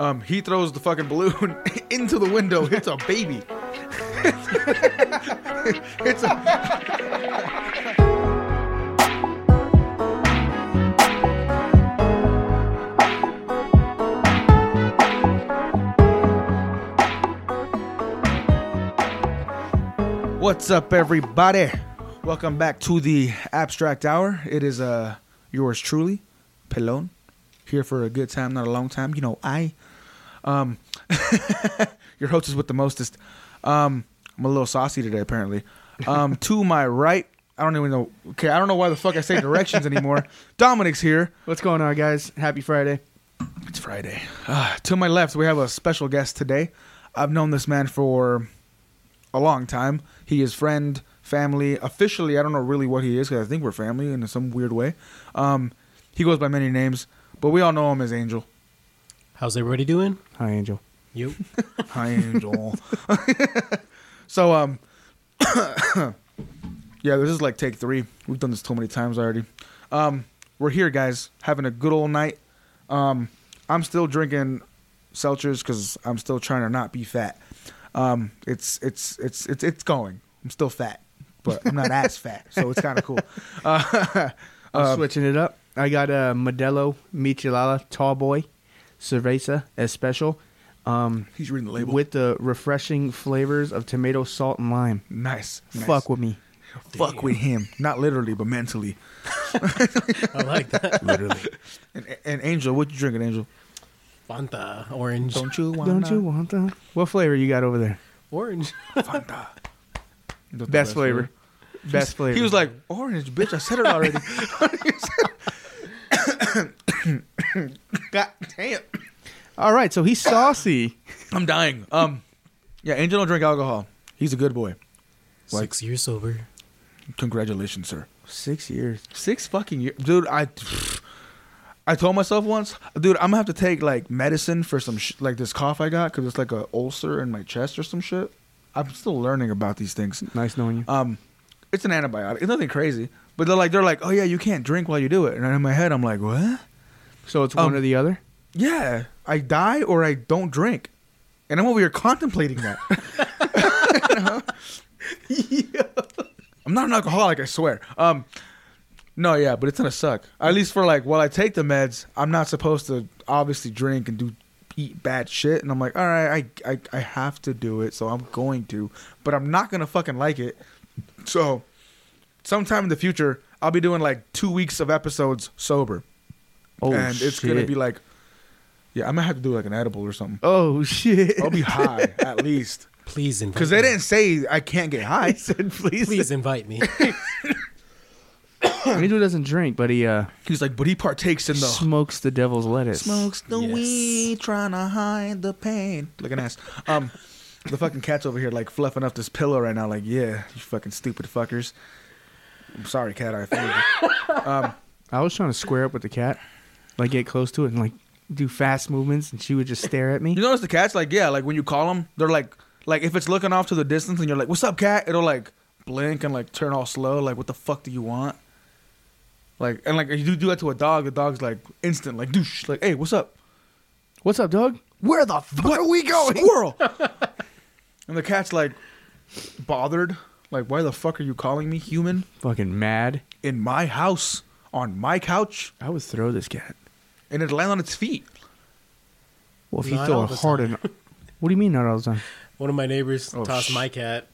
Um, he throws the fucking balloon into the window, hits a baby. it's a What's up, everybody? Welcome back to the Abstract Hour. It is uh yours truly, Pelon, here for a good time, not a long time. You know, I, um, your host is with the mostest. Um, I'm a little saucy today, apparently. Um, to my right, I don't even know. Okay, I don't know why the fuck I say directions anymore. Dominic's here. What's going on, guys? Happy Friday. It's Friday. Uh, to my left, we have a special guest today. I've known this man for a long time. He is friend, family. Officially, I don't know really what he is because I think we're family in some weird way. Um, he goes by many names, but we all know him as Angel. How's everybody doing? Hi, Angel. You? Hi, Angel. so, um, yeah, this is like take three. We've done this too many times already. Um, we're here, guys, having a good old night. Um, I'm still drinking seltzers because I'm still trying to not be fat. Um, it's it's it's it's it's going. I'm still fat, but I'm not as fat, so it's kind of cool. Uh, I'm uh, switching it up. I got a Modelo Michelada Tall Boy Cerveza Especial um, he's reading the label. with the refreshing flavors of tomato, salt, and lime. nice, nice. Fuck with me. fuck with him, not literally, but mentally. I like that. Literally. and, and Angel, what you drinking, Angel? Fanta, orange. Don't you want? Don't you want that? What flavor you got over there? Orange. Fanta. That's the Best flavor. Best flavor. He was like, orange, bitch. I said it already. God damn. all right, so he's saucy. I'm dying. Um, yeah, Angel don't drink alcohol. He's a good boy. Like- Six years sober. Congratulations, sir. Six years. Six fucking years, dude. I, I told myself once, dude, I'm gonna have to take like medicine for some sh- like this cough I got because it's like a ulcer in my chest or some shit. I'm still learning about these things. Nice knowing you. Um, it's an antibiotic. It's nothing crazy, but they're like they're like, oh yeah, you can't drink while you do it. And in my head, I'm like, what? So it's um, one or the other? Yeah, I die or I don't drink, and I'm over here contemplating that. I'm not an alcoholic, I swear. Um, no, yeah, but it's gonna suck. At least for like while I take the meds, I'm not supposed to obviously drink and do eat bad shit. And I'm like, all right, I I, I have to do it, so I'm going to, but I'm not gonna fucking like it. So, sometime in the future, I'll be doing like two weeks of episodes sober, Oh, and it's gonna be like, yeah, I'm gonna have to do like an edible or something. Oh, shit. I'll be high at least. Please invite Because they didn't say I can't get high. He said, please. Please invite me. Angel doesn't drink, but he uh, He's like, but he partakes in the smokes the devil's lettuce. smokes the Yes. weed, trying to hide the pain. Look an ass. Um, the fucking cat's over here like fluffing up this pillow right now. Like, yeah, you fucking stupid fuckers. I'm sorry, cat. I offended you. Um, I was trying to square up with the cat, like get close to it and like do fast movements, and she would just stare at me. you notice the cats like, yeah, like when you call them, they're like, like if it's looking off to the distance and you're like, "What's up, cat?" It'll like blink and like turn all slow. Like, what the fuck do you want? Like, and like if you do do that to a dog, the dog's like instant, like douche, like, hey, what's up? What's up, dog? Where the fuck are we going? Squirrel. and the cat's like bothered. Like, why the fuck are you calling me human Fucking mad. in my house on my couch? I would throw this cat. And it land on its feet. Well, if you Not throw all it the hard time. enough. What do you mean not all the time? One of my neighbors Oh, tossed sh- my cat.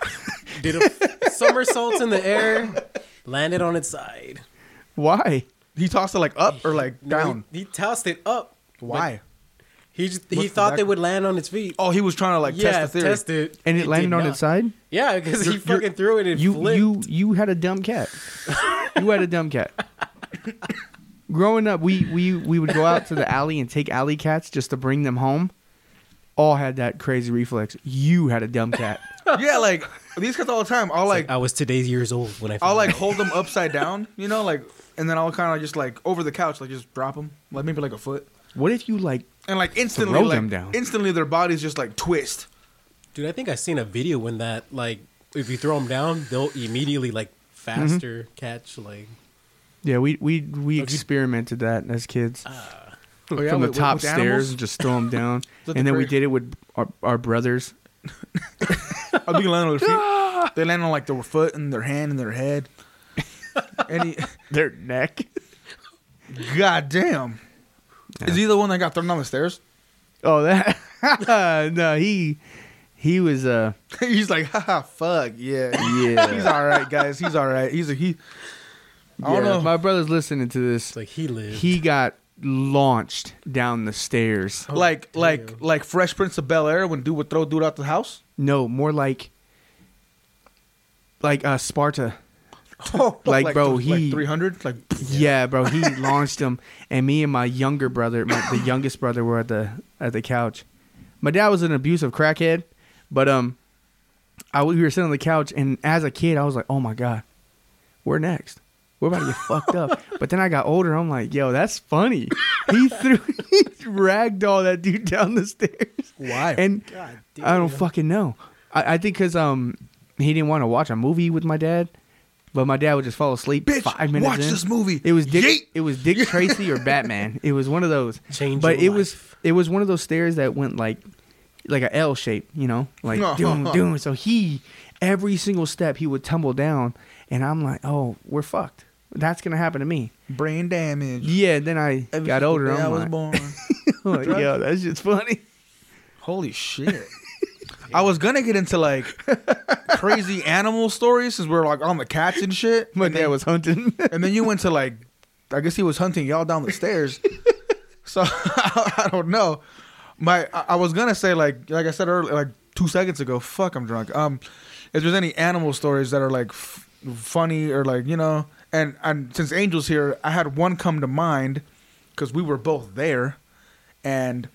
Did a somersault in the air, landed on its side. Why? He tossed it like up or like No, down. He, he tossed it up. Why? He just, he What's the thought back- they would land on its feet. Oh, he was trying to like yeah, test the theory. test it. And it, did landed on not. its side. Yeah, because he You're- you're- fucking threw it and You flipped. you you had a dumb cat. you had a dumb cat. Growing up, we we we would go out to the alley and take alley cats just to bring them home. All had that crazy reflex. You had a dumb cat. yeah, like these cats all the time. I'll It's like I was today's years old when I. I'll like it. hold them upside down, you know, like, and then I'll kind of just like over the couch, like just drop them, like maybe like a foot, What if you like? and like instantly, Throw like them down. instantly their bodies just like twist. Dude, I think I seen a video when that like if you throw them down, they'll immediately like mm-hmm. faster catch. Like Yeah, we we we experimented that as kids. Oh, yeah, from the with- top with stairs animals? and just throw them down. that the and then we cra- did it with our, our brothers. I think land on their feet. They land on like their foot and their hand and their head. and he, Their neck. God damn. Is he the one that got thrown down the stairs? Oh, that no, he he was uh He's like, haha, fuck, yeah. yeah. He's all right, guys. He's all right. He's a he. I don't know. if My brother's listening to this. It's like he lived. He got launched down the stairs. like, damn. like, like Fresh Prince of Bel Air when dude would throw dude out the house. No, more like like uh Sparta. Oh, Like, bro, he- three hundred, like, Yeah, bro, he launched him, and me and my younger brother, my, the youngest brother, were at the at the couch. My dad was an abusive crackhead, but um, I we were sitting on the couch, and as a kid, I was like, oh my god, we're next. We're about to get fucked up. But then I got older. I'm like, yo, that's funny. He threw, he dragged all that dude down the stairs, why? and God I don't fucking know. I, I think because um he didn't want to watch a movie with my dad, but my dad would just fall asleep Bitch, five minutes watch in. this movie. It was Dick. Yeet. It was Dick Tracy or Batman. It was one of those. Change but it was it was one of those stairs that went like like a L shape, you know, like doom doom. So he every single step he would tumble down, and I'm like, oh, we're fucked. That's gonna happen to me. Brain damage. Yeah. Then I Every got older. day I I'm was like, born. like, yo, that's just funny. Holy shit. I was gonna get into like crazy animal stories since we're like on the cats and shit. My and dad then, was hunting. and then you went to like, I guess he was hunting y'all down the stairs. so I don't know. My I, I was gonna say like like I said earlier like two seconds ago. Fuck, I'm drunk. Um, if there's any animal stories that are like f- funny or like you know, and and since Angel's here, I had one come to mind because we were both there, and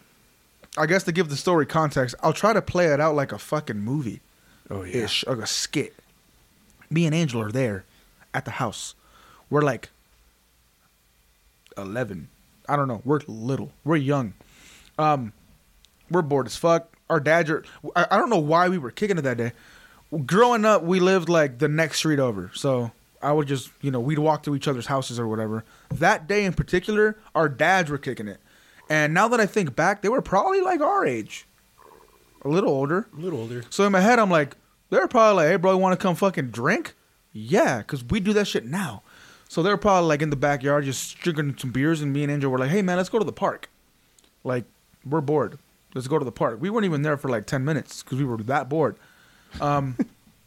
I guess to give the story context, I'll try to play it out like a fucking movie oh ish, like a skit. Me and Angel are there at the house. We're like eleven. I don't know. We're little. We're young. Um, we're bored as fuck. Our dads are. I, I don't know why we were kicking it that day. Growing up, we lived like the next street over, so I would just, you know, we'd walk to each other's houses or whatever. That day in particular, our dads were kicking it, and now that I think back, they were probably like our age, a little older. a little older. So in my head, I'm like, they're probably like, hey, bro, you want to come fucking drink? Yeah, because we do that shit now. So they're probably like in the backyard just drinking some beers, and me and Angel were like, hey, man, let's go to the park. Like, we're bored. Let's go to the park. We weren't even there for like 10 minutes because we were that bored. Um,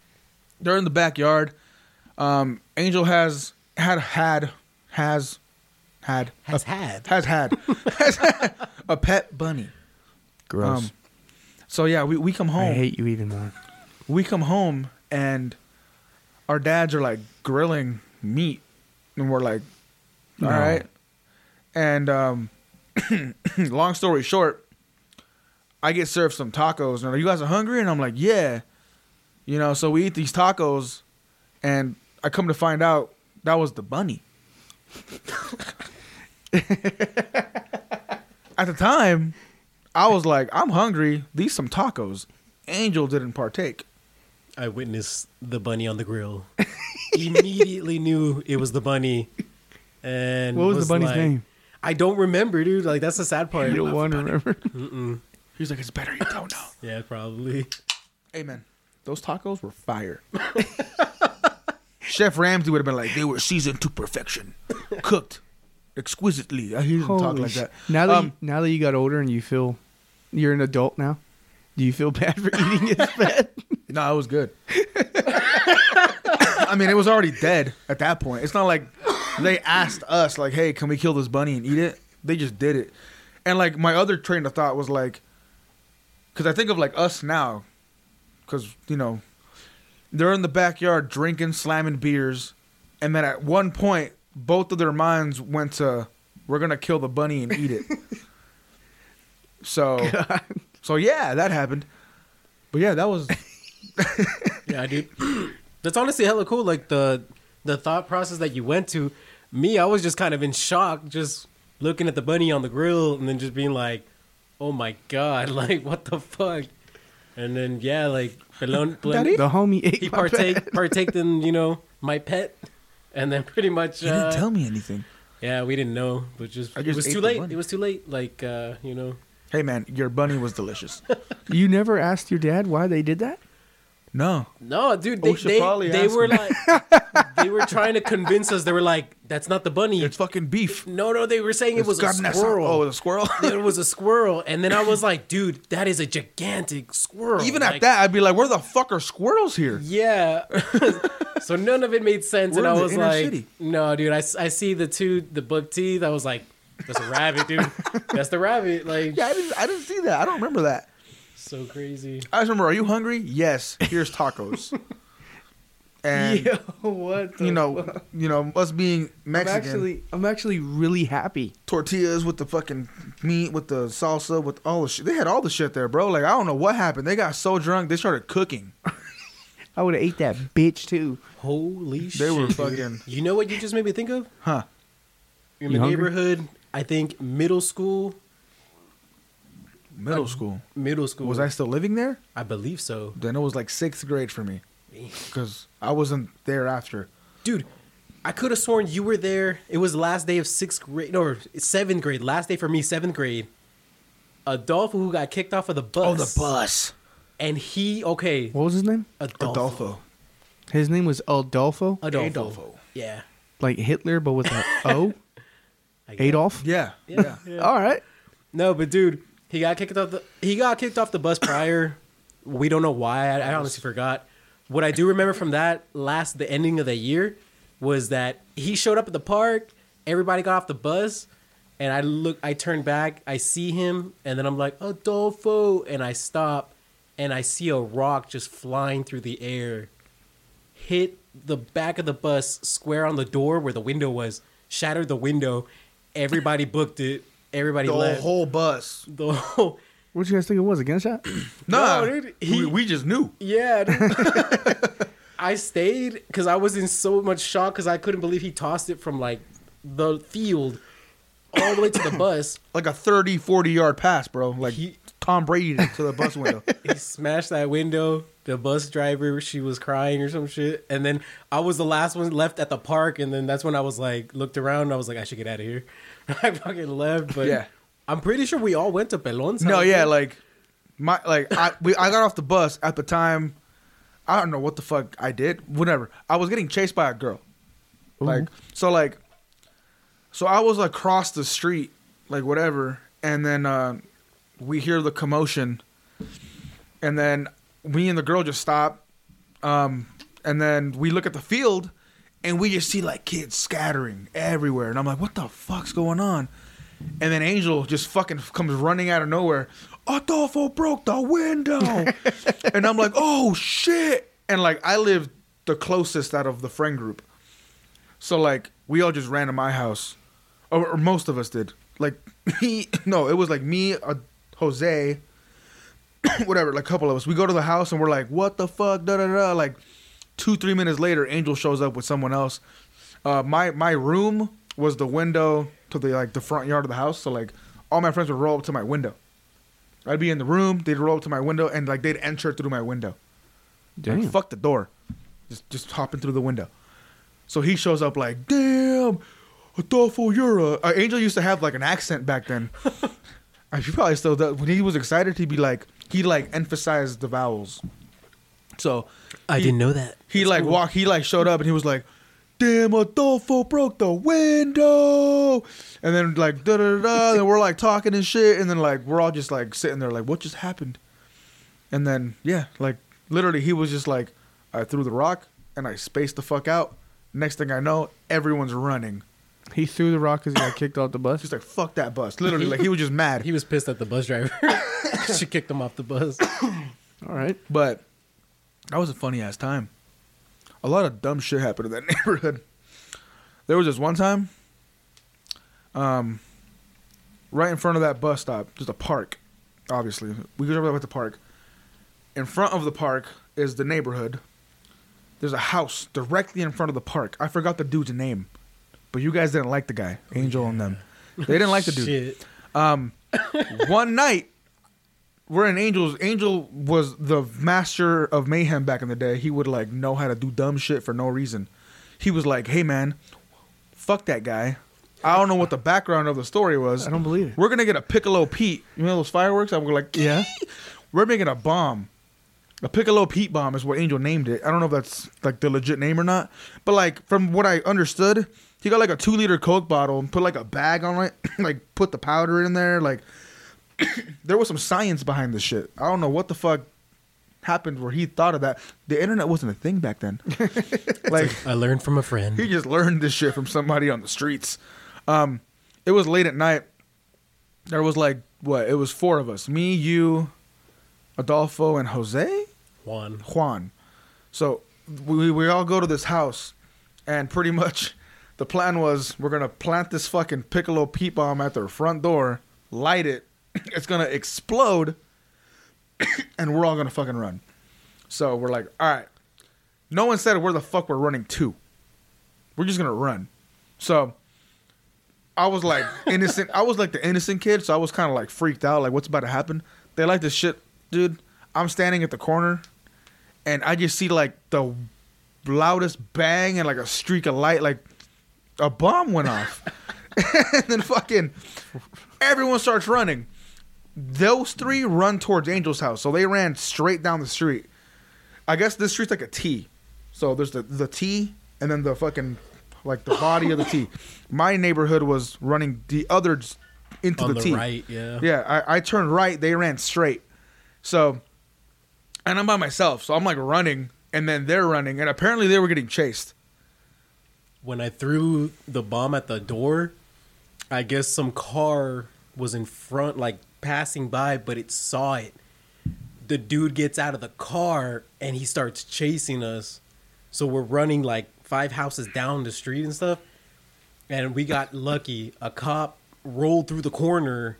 they're in the backyard. Um, Angel has had, had, has, had, Has had. has had, has had a pet bunny. Gross. Um, So yeah, we, we come home I hate you even more. we come home and our dads are like grilling meat and we're like all No. right and um long story short i get served some tacos and are you guys are hungry and i'm like yeah you know so we eat these tacos and i come to find out that was the bunny at the time i was like i'm hungry these some tacos angel didn't partake I witnessed the bunny on the grill. Immediately knew it was the bunny. And What was, the bunny's like- name? I don't remember, dude. Like that's the sad part. You don't want to remember? Mm-mm. He's like, it's better you don't know. Yeah, probably. Amen. those tacos were fire. Chef Ramsay would have been like, they were seasoned to perfection, cooked exquisitely. I hear him talk like that. Now that Um, you, now that you got older and you feel you're an adult now, do you feel bad for eating his pet? No, it was good. I mean, it was already dead at that point. It's not like they asked us, like, hey, can we kill this bunny and eat it? They just did it. And like my other train of thought was like, because I think of like us now, because you know, they're in the backyard drinking, slamming beers, and then at one point, both of their minds went to, we're gonna kill the bunny and eat it. so, so yeah, that happened. But yeah, that was Yeah, dude. That's honestly hella cool. Like the the thought process that you went to. Me, I was just kind of in shock, just looking at the bunny on the grill, and then just being like, "Oh my god! Like what the fuck?" And then yeah, like Pelon, Daddy? the homie ate he my partake pet. partaked in you know my pet, and then pretty much You didn't uh, tell me anything. Yeah, we didn't know, but just, I it was too late. bunny. It was too late. Like uh, you know, Hey man, your bunny was delicious. You never asked your dad why they did that? no, no, dude, Oh, they should they, probably they were him. like they were trying to convince us. They were like, "That's not the bunny." it's fucking beef. no, no, they were saying it was a It's squirrel. Oh, it was a squirrel. it was a squirrel, and then I was like, "Dude, that is a gigantic squirrel." Even Like, at that, I'd be like, "Where the fuck are squirrels here?" Yeah. so none of it made sense, We're and I was like, city. "No, dude, I, I see the two the buck teeth. I was like, that's a rabbit, dude. That's the rabbit. Like, Yeah, I didn't. I didn't see that. I don't remember that. so crazy. I just remember. Are you hungry? Yes. Here's tacos. And what? you know, you know, us being I'm Mexican, actually, I'm actually really happy. tortillas with the fucking meat, with the salsa, with all the shit. They had all the shit there, bro. Like I don't know what happened. They got so drunk they started cooking. I would have ate that bitch too. Holy shit! They were fucking- You know what you just made me think of? Huh? In You the hungry? neighborhood, I think middle school. Middle school. Middle school. Was I still living there? I believe so, Then it was like sixth grade for me because I wasn't there after. dude. I could have sworn you were there. It was the last day of sixth grade or seventh grade. Last day for me, seventh grade. Adolfo, who got kicked off of the bus. Oh, the bus. And he okay. What was his name? Adolfo. Adolfo. His name was Adolfo, Adolfo. Adolfo. Yeah. like Hitler, but with an O. I guess. Adolf. Yeah. Yeah. Yeah. All right. No, but dude, he got kicked off the he got kicked off the bus prior. we don't know why. I, I honestly forgot. What I do remember from that last the ending of the year was that he showed up at the park. Everybody got off the bus, and I look. I turn back. I see him, and then I'm like Adolfo, and I stop, and I see a rock just flying through the air, hit the back of the bus square on the door where the window was, shattered the window. Everybody booked it. Everybody The left. whole bus. the whole What you guys think it was? A gunshot? Nah, No, dude, he- we, we just knew. yeah. dude. I stayed because I was in so much shock because I couldn't believe he tossed it from like the field all the way to the bus. Like a 30, 40 yard pass, bro. Like He- Tom Brady to the bus window. He smashed that window. The bus driver, she was crying or some shit. And then I was the last one left at the park. And then that's when I was like, looked around. I was like, I should get out of here. I fucking left. But Yeah. I'm pretty sure we all went to Pelon's. No, yeah, like my like I we I got off the bus at the time. I don't know what the fuck I did. Whatever. I was getting chased by a girl. Like so like so I was across the street, like whatever, and then uh we hear the commotion and then me and the girl just stop. Um and then we look at the field and we just see like kids scattering everywhere. And I'm like, what the fuck's going on? And then Angel just fucking comes running out of nowhere. Adolfo broke the window. and I'm like, oh shit. And like I lived the closest out of the friend group. So like we all just ran to my house. Or, or most of us did. Like he, no, it was like me, uh, Jose, whatever, like a couple of us. We go to the house and we're like, what the fuck? Da da da. Like two, three minutes later, Angel shows up with someone else. Uh, my my room was the window to the like the front yard of the house. So like all my friends would roll up to my window. I'd be in the room, they'd roll up to my window, and like they'd enter through my window. Like, Damn. fuck the door, just just hopping through the window. So he shows up like, damn, Adolfo, you're a. Uh, Angel used to have like an accent back then. Uh, he probably still does. When he was excited, he'd be like, he like emphasized the vowels. So I he- didn't know that. he That's like cool. walked. He like showed up and he was like, "Damn, Adolfo broke the window," and then like da da da, da and we're like talking and shit, and then like we're all just like sitting there like, "What just happened?" And then yeah, like literally, he was just like, "I threw the rock and I spaced the fuck out." Next thing I know, everyone's running. He threw the rock because he got kicked off the bus. He's like, "Fuck that bus!" Literally, like he was just mad. He was pissed at the bus driver. she kicked him off the bus. All right. But that was a funny ass time. A lot of dumb shit happened in that neighborhood. There was this one time, um, right in front of that bus stop, just a park. Obviously, we grew up at the park. In front of the park is the neighborhood. There's a house directly in front of the park. I forgot the dude's name, but you guys didn't like the guy, Angel and them. They didn't like the dude. Shit. Um, one night, we're in Angels. Angel was the master of mayhem back in the day. He would like know how to do dumb shit for no reason. He was like, "Hey man, fuck that guy. I don't know what the background of the story was. I don't believe it. We're gonna get a Piccolo Pete. You know those fireworks? I we're like, Yeah. We're making a bomb. A Piccolo Pete bomb is what Angel named it. I don't know if that's like the legit name or not. But like from what I understood, he got like a two liter Coke bottle and put like a bag on it, like put the powder in there. Like there was some science behind this shit. I don't know what the fuck happened where he thought of that. The internet wasn't a thing back then. like I learned from a friend. he just learned this shit from somebody on the streets. Um, it was late at night. There was like what? It was four of us: me, you, Adolfo, and Jose, Juan. Juan. So we we all go to this house, and pretty much the plan was we're gonna plant this fucking Piccolo Pete bomb at their front door, light it, it's gonna explode, and we're all gonna fucking run. So we're like, all right. No one said where the fuck we're running to. We're just gonna run. So I was like innocent. I was like the innocent kid, so I was kind of like freaked out, like what's about to happen. They like this shit, dude. I'm standing at the corner, and I just see like the loudest bang and like a streak of light, like a bomb went off, and then fucking everyone starts running. Those three run towards Angel's house, so they ran straight down the street. I guess this street's like a T, so there's the the T and then the fucking like the body of the T. My neighborhood was running the other into On the, the T. right, yeah. Yeah, I, I turned right. They ran straight. So, and I'm by myself, so I'm like running, and then they're running, and apparently they were getting chased. When I threw the bomb at the door, I guess some car was in front, like passing by, but it saw it. The dude gets out of the car and he starts chasing us. So we're running like five houses down the street and stuff. And we got lucky. A cop rolled through the corner,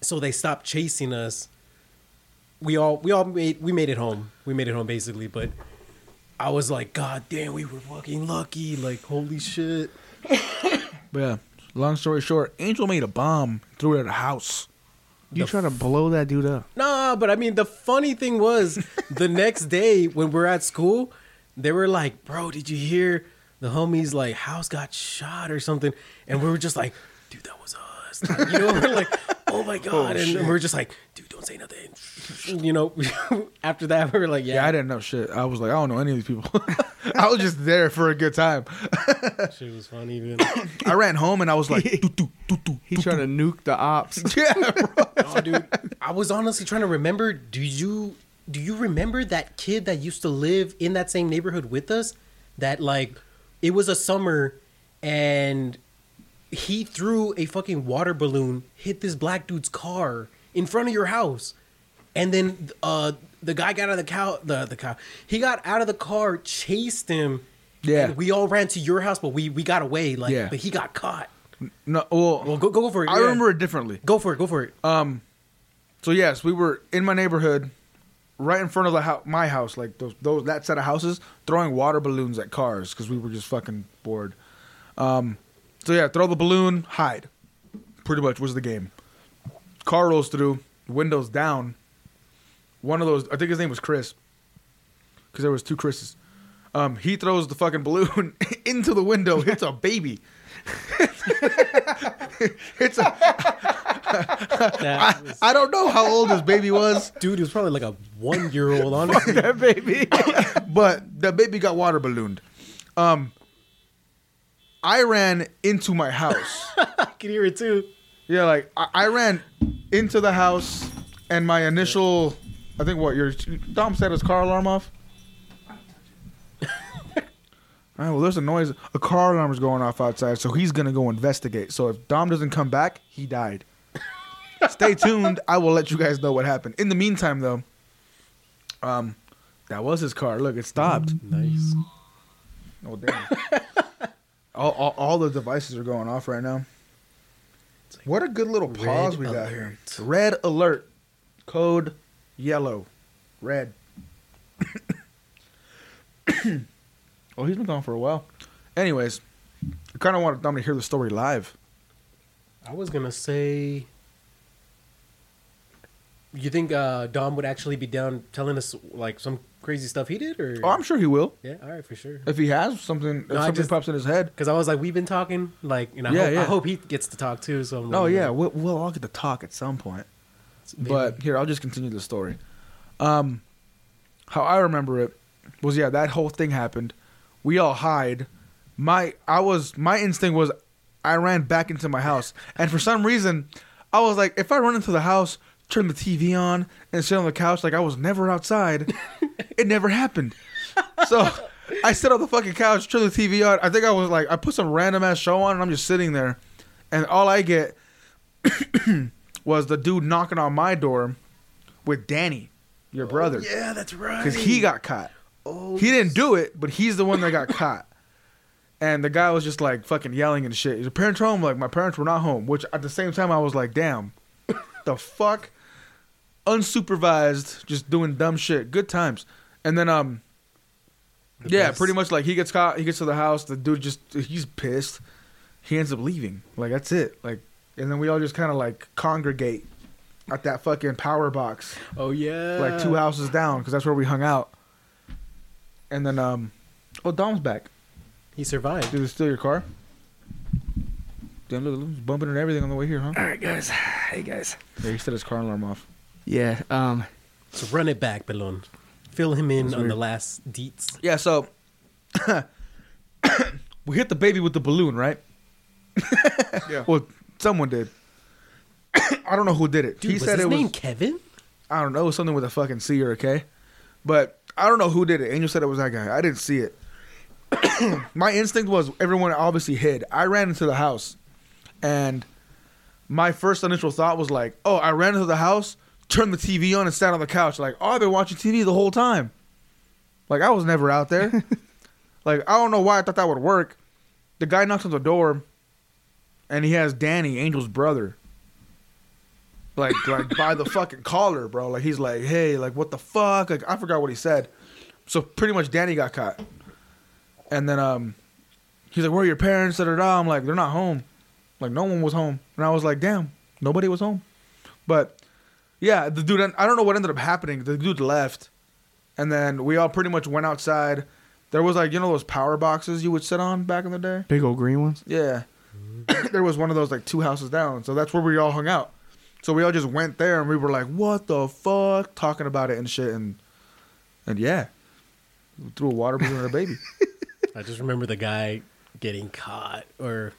so they stopped chasing us. We all we all made we made it home. We made it home basically, but I was like, God damn, we were fucking lucky. Like, holy shit. But yeah, long story short, Angel made a bomb, threw it at a house. You The try to blow that dude up. Nah, but I mean, the funny thing was, the next day when we're at school, they were like, "Bro, did you hear the homies like house got shot or something?" And we were just like, "Dude, that was us." Like, you know, we're like, "Oh my oh, god!" and we we're just like, "Dude, don't say nothing." You know, after that, we were like, Yeah, "Yeah, I didn't know shit. I was like, I don't know any of these people. I was just there for a good time. shit was funny." Man. I ran home and I was like, doo, doo, doo, doo. He trying to nuke the ops. yeah, bro. oh, dude, I was honestly trying to remember. Do you do you remember that kid that used to live in that same neighborhood with us? That like, it was a summer, and he threw a fucking water balloon, hit this black dude's car in front of your house, and then uh the guy got out of the cow the the cow he got out of the car, chased him. Yeah. and we all ran to your house, but we we got away. Like, Yeah. but he got caught. No, well, Well, go go for it. I yeah. remember it differently. Go for it. Go for it. Um, so yes, we were in my neighborhood, right in front of the house, my house, like those those that set of houses, throwing water balloons at cars because we were just fucking bored. Um, so yeah, throw the balloon, hide. Pretty much was the game. Car rolls through, windows down. One of those, I think his name was Chris, because there was two Chris's. Um, he throws the fucking balloon into the window, hits a baby. it's a That was- I don't know how old this baby was, Dude, he was probably like a one year old, honestly. that baby. but the baby got water ballooned. Um, I ran into my house. I can hear it too. yeah, like I, I ran into the house, and my initial, I think what your Dom set his car alarm off. All right, well, there's a noise. A car alarm is going off outside, so he's gonna go investigate. So if Dom doesn't come back, he died. Stay tuned. I will let you guys know what happened. In the meantime, though, um, that was his car. Look, it stopped. Nice. Oh damn! All, all, all the devices are going off right now. What a good little pause we got here. Red alert, code yellow, red. oh, he's been gone for a while. Anyways, I kind of wanted them to hear the story live. I was gonna say You think uh, Dom would actually be down telling us like some crazy stuff he did, or Oh, I'm sure he will yeah, all right, for sure. if he has something. If No, I something just- pops in his head. Because I was like, we've been talking, like, and I, Yeah, hope, yeah. I hope he gets to talk too. So I'm like, Oh yeah, we'll, we'll all get to talk at some point. maybe. But here, I'll just continue the story. Um, how I remember it was yeah, that whole thing happened. We all hide. My I was my instinct was I ran back into my house, and for some reason, I was like, if I run into the house, turn the TV on, and sit on the couch like I was never outside, it never happened. So I sit on the fucking couch, turn the TV on. I think I was like, I put some random ass show on, and I'm just sitting there, and all I get was the dude knocking on my door with Danny, your brother, oh, yeah, that's right. because he got caught. Oh, He didn't do it, but he's the one that got caught. And the guy was just like fucking yelling and shit. Your parents home? Like my parents were not home. Which at the same time I was like, damn, the fuck, unsupervised, just doing dumb shit. Good times. And then um, The yeah, best. pretty much like he gets caught. He gets to the house. The dude just he's pissed. He ends up leaving. Like that's it. Like and then we all just kind of like congregate at that fucking power box Oh yeah, like two houses down because that's where we hung out. And then, um, oh, Dom's back. He survived. Did it steal your car? Damn, look, look, he's bumping and everything on the way here, huh? All right, guys. Hey, guys. Yeah, he set his car alarm off. Yeah. Um. So run it back, Balloon. Fill him in on weird. the last deets. Yeah, so we hit the baby with the balloon, right? Yeah. Well, someone did. I don't know who did it. Dude, he was said his it name was. Kevin? I don't know, something with a fucking C or a K. But I don't know who did it. Angel said it was that guy. I didn't see it. my instinct was everyone obviously hid. I ran into the house, and my first initial thought was like, "Oh, I ran into the house, turned the TV on, and sat on the couch. Like, oh, I've been watching TV the whole time. Like, I was never out there. like, I don't know why I thought that would work. The guy knocks on the door, and he has Danny, Angel's brother, like like by the fucking collar, bro. Like he's like, hey, like what the fuck? Like I forgot what he said. So pretty much Danny got caught. And then um he's like, Where are your parents? Da, da, da. I'm like, they're not home. Like no one was home. And I was like, damn, nobody was home. But yeah, the dude I don't know what ended up happening. The dude left. And then we all pretty much went outside. There was like, you know those power boxes you would sit on back in the day? Big old green ones. Yeah. Mm-hmm. there was one of those like two houses down. So that's where we all hung out. So we all just went there and we were like, what the fuck? Talking about it and shit. And and yeah. We threw a water balloon at a baby. I just remember the guy getting caught, or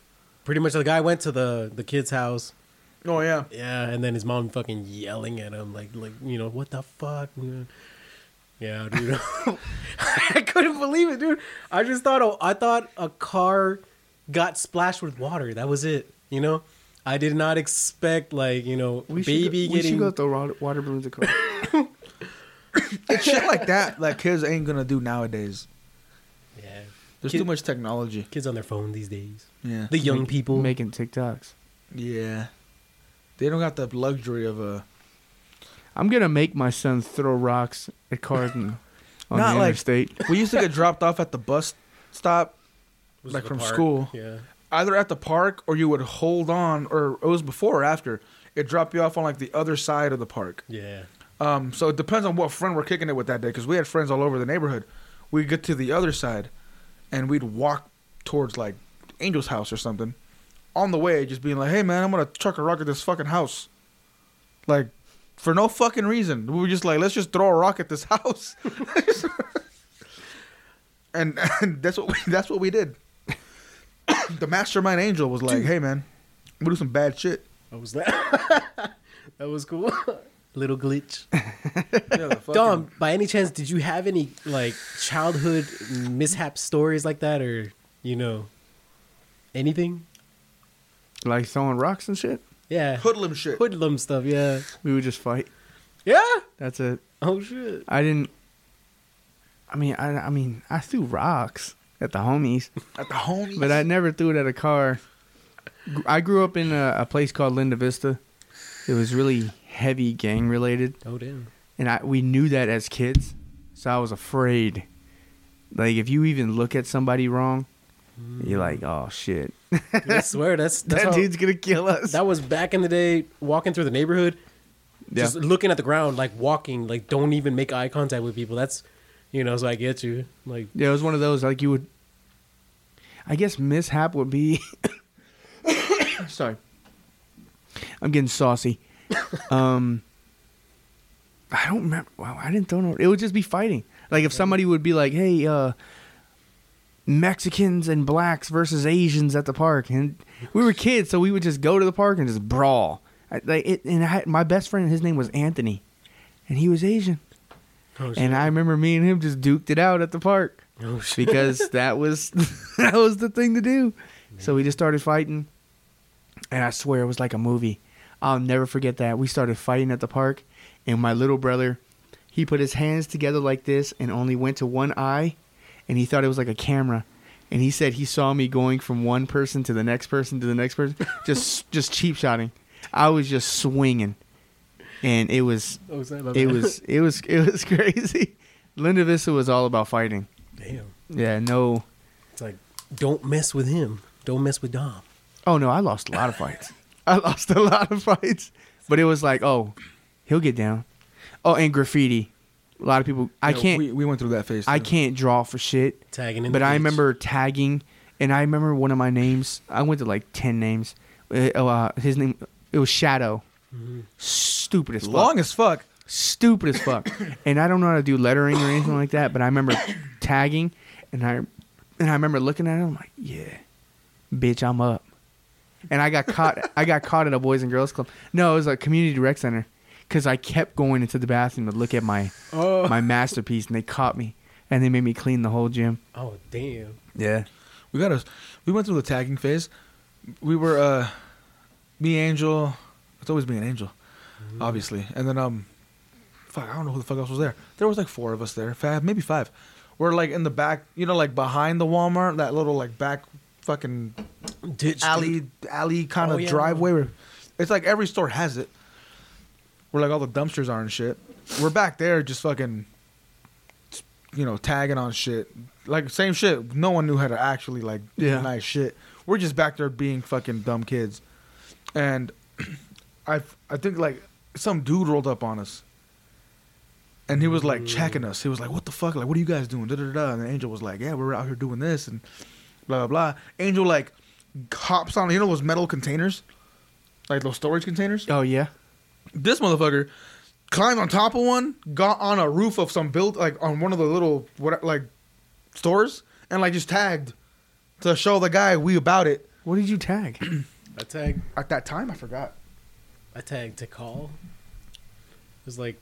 pretty much the guy went to the the kid's house. oh, yeah. Yeah, and then his mom fucking yelling at him, like, like you know, what the fuck? Yeah, dude. I couldn't believe it, dude. I just thought oh, I thought a car got splashed with water. That was it. You know, I did not expect like you know We baby should, go- we getting. should go throw water, water balloons at cars. It's shit like that like kids ain't gonna do nowadays. Yeah, There's Kid- too much technology. kids on their phone these days. Yeah. The young people. making TikToks. Yeah. They don't got the luxury of a I'm gonna make my son throw rocks at cars in, on Not the like- interstate. we used to get dropped off at the bus stop Was like from park. school. Yeah. either at the park or you would hold on or it was before or after. It dropped you off on like the other side of the park. Yeah. Um, so it depends on what friend we're kicking it with that day because we had friends all over the neighborhood. We'd get to the other side and we'd walk towards like Angel's house or something. On the way, just being like, "Hey man, I'm gonna chuck a rock at this fucking house," like for no fucking reason. We were just like, "Let's just throw a rock at this house," and, and that's what we, that's what we did. the mastermind angel was like, "Hey man, we do some bad shit." What was that? that was cool. Little glitch. Yeah, the fucking- Dom, by any chance, did you have any like childhood mishap stories like that, or you know, anything? Like throwing rocks and shit. Yeah, hoodlum shit. hoodlum stuff. Yeah, We would just fight. yeah. That's it. Oh shit. I didn't. I mean, I, I mean, I threw rocks at the homies, At the homies. but I never threw it at a car. I grew up in a, a place called Linda Vista. It was really heavy gang related, Oh damn. and I we knew that as kids, so I was afraid. Like if you even look at somebody wrong, hmm. you're like, oh shit, I swear that's that's that how, dude's gonna kill us. that was back in the day. Walking through the neighborhood, Yeah. just looking at the ground, like walking, like don't even make eye contact with people. That's, you know, so I get you. Like, Yeah, it was one of those like you would. I guess mishap would be. Sorry, I'm getting saucy. Um, I don't remember. Wow, I didn't know. It would just be fighting. Like if somebody would be like, "Hey, uh, Mexicans and blacks versus Asians at the park," and we were kids, so we would just go to the park and just brawl. I, like it, and I my best friend, his name was Anthony, and he was Asian. oh, shit. And I remember me and him just duked it out at the park oh, because that was that was the thing to do. So we just started fighting, and I swear it was like a movie. I'll never forget that. We started fighting at the park, and my little brother, he put his hands together like this and only went to one eye, and he thought it was like a camera. And he said he saw me going from one person to the next person to the next person, just just cheap shotting. I was just swinging, and it was Oh, it that. was it was it was crazy. Linda Vista was all about fighting. damn. Yeah, no. It's like don't mess with him. Don't mess with Dom. Oh no, I lost a lot of fights. I lost a lot of fights, but it was like, oh, he'll get down. Oh, and graffiti. A lot of people. I Yeah, can't. We, we went through that phase. I too. can't draw for shit. Tagging in. But the I ditch. remember tagging, and I remember one of my names. I went to like ten names. Uh, oh, uh, his name. It was Shadow. Stupid as fuck. Long as fuck. stupid as fuck. and I don't know how to do lettering or anything like that, but I remember tagging and I and I remember looking at him I'm like, yeah, bitch, I'm up. And I got caught I got caught at a boys and girls club. No, it was a community rec center cuz I kept going into the bathroom to look at my Oh. my masterpiece and they caught me and they made me clean the whole gym. Oh damn. Yeah. We got us. We went through the tagging phase. We were uh, me Angel. It's always me and Angel, obviously. And then um, fuck, I don't know who the fuck else was there. There was like four of us there, five, maybe five. We're like in the back, you know, like behind the Walmart, that little like back fucking Ditch alley, alley kind Oh, of yeah. driveway. Where it's like every store has it. Where like all the dumpsters are and shit. We're back there just fucking, you know, tagging on shit. Like same shit. No one knew how to actually like do Yeah. nice shit. We're just back there being fucking dumb kids, and I I think like some dude rolled up on us. And he was like checking us. He was like, "What the fuck? Like, what are you guys doing?" Da da da. da. And the angel was like, "Yeah, we're out here doing this and blah blah blah." Angel like hops on, you know those metal containers, like those storage containers. Oh yeah. This motherfucker climbed on top of one, got on a roof of some build, like on one of the little what like stores, and like just tagged to show the guy we about it. What did you tag? I tagged. At that time, I forgot. I tagged to call. It was like,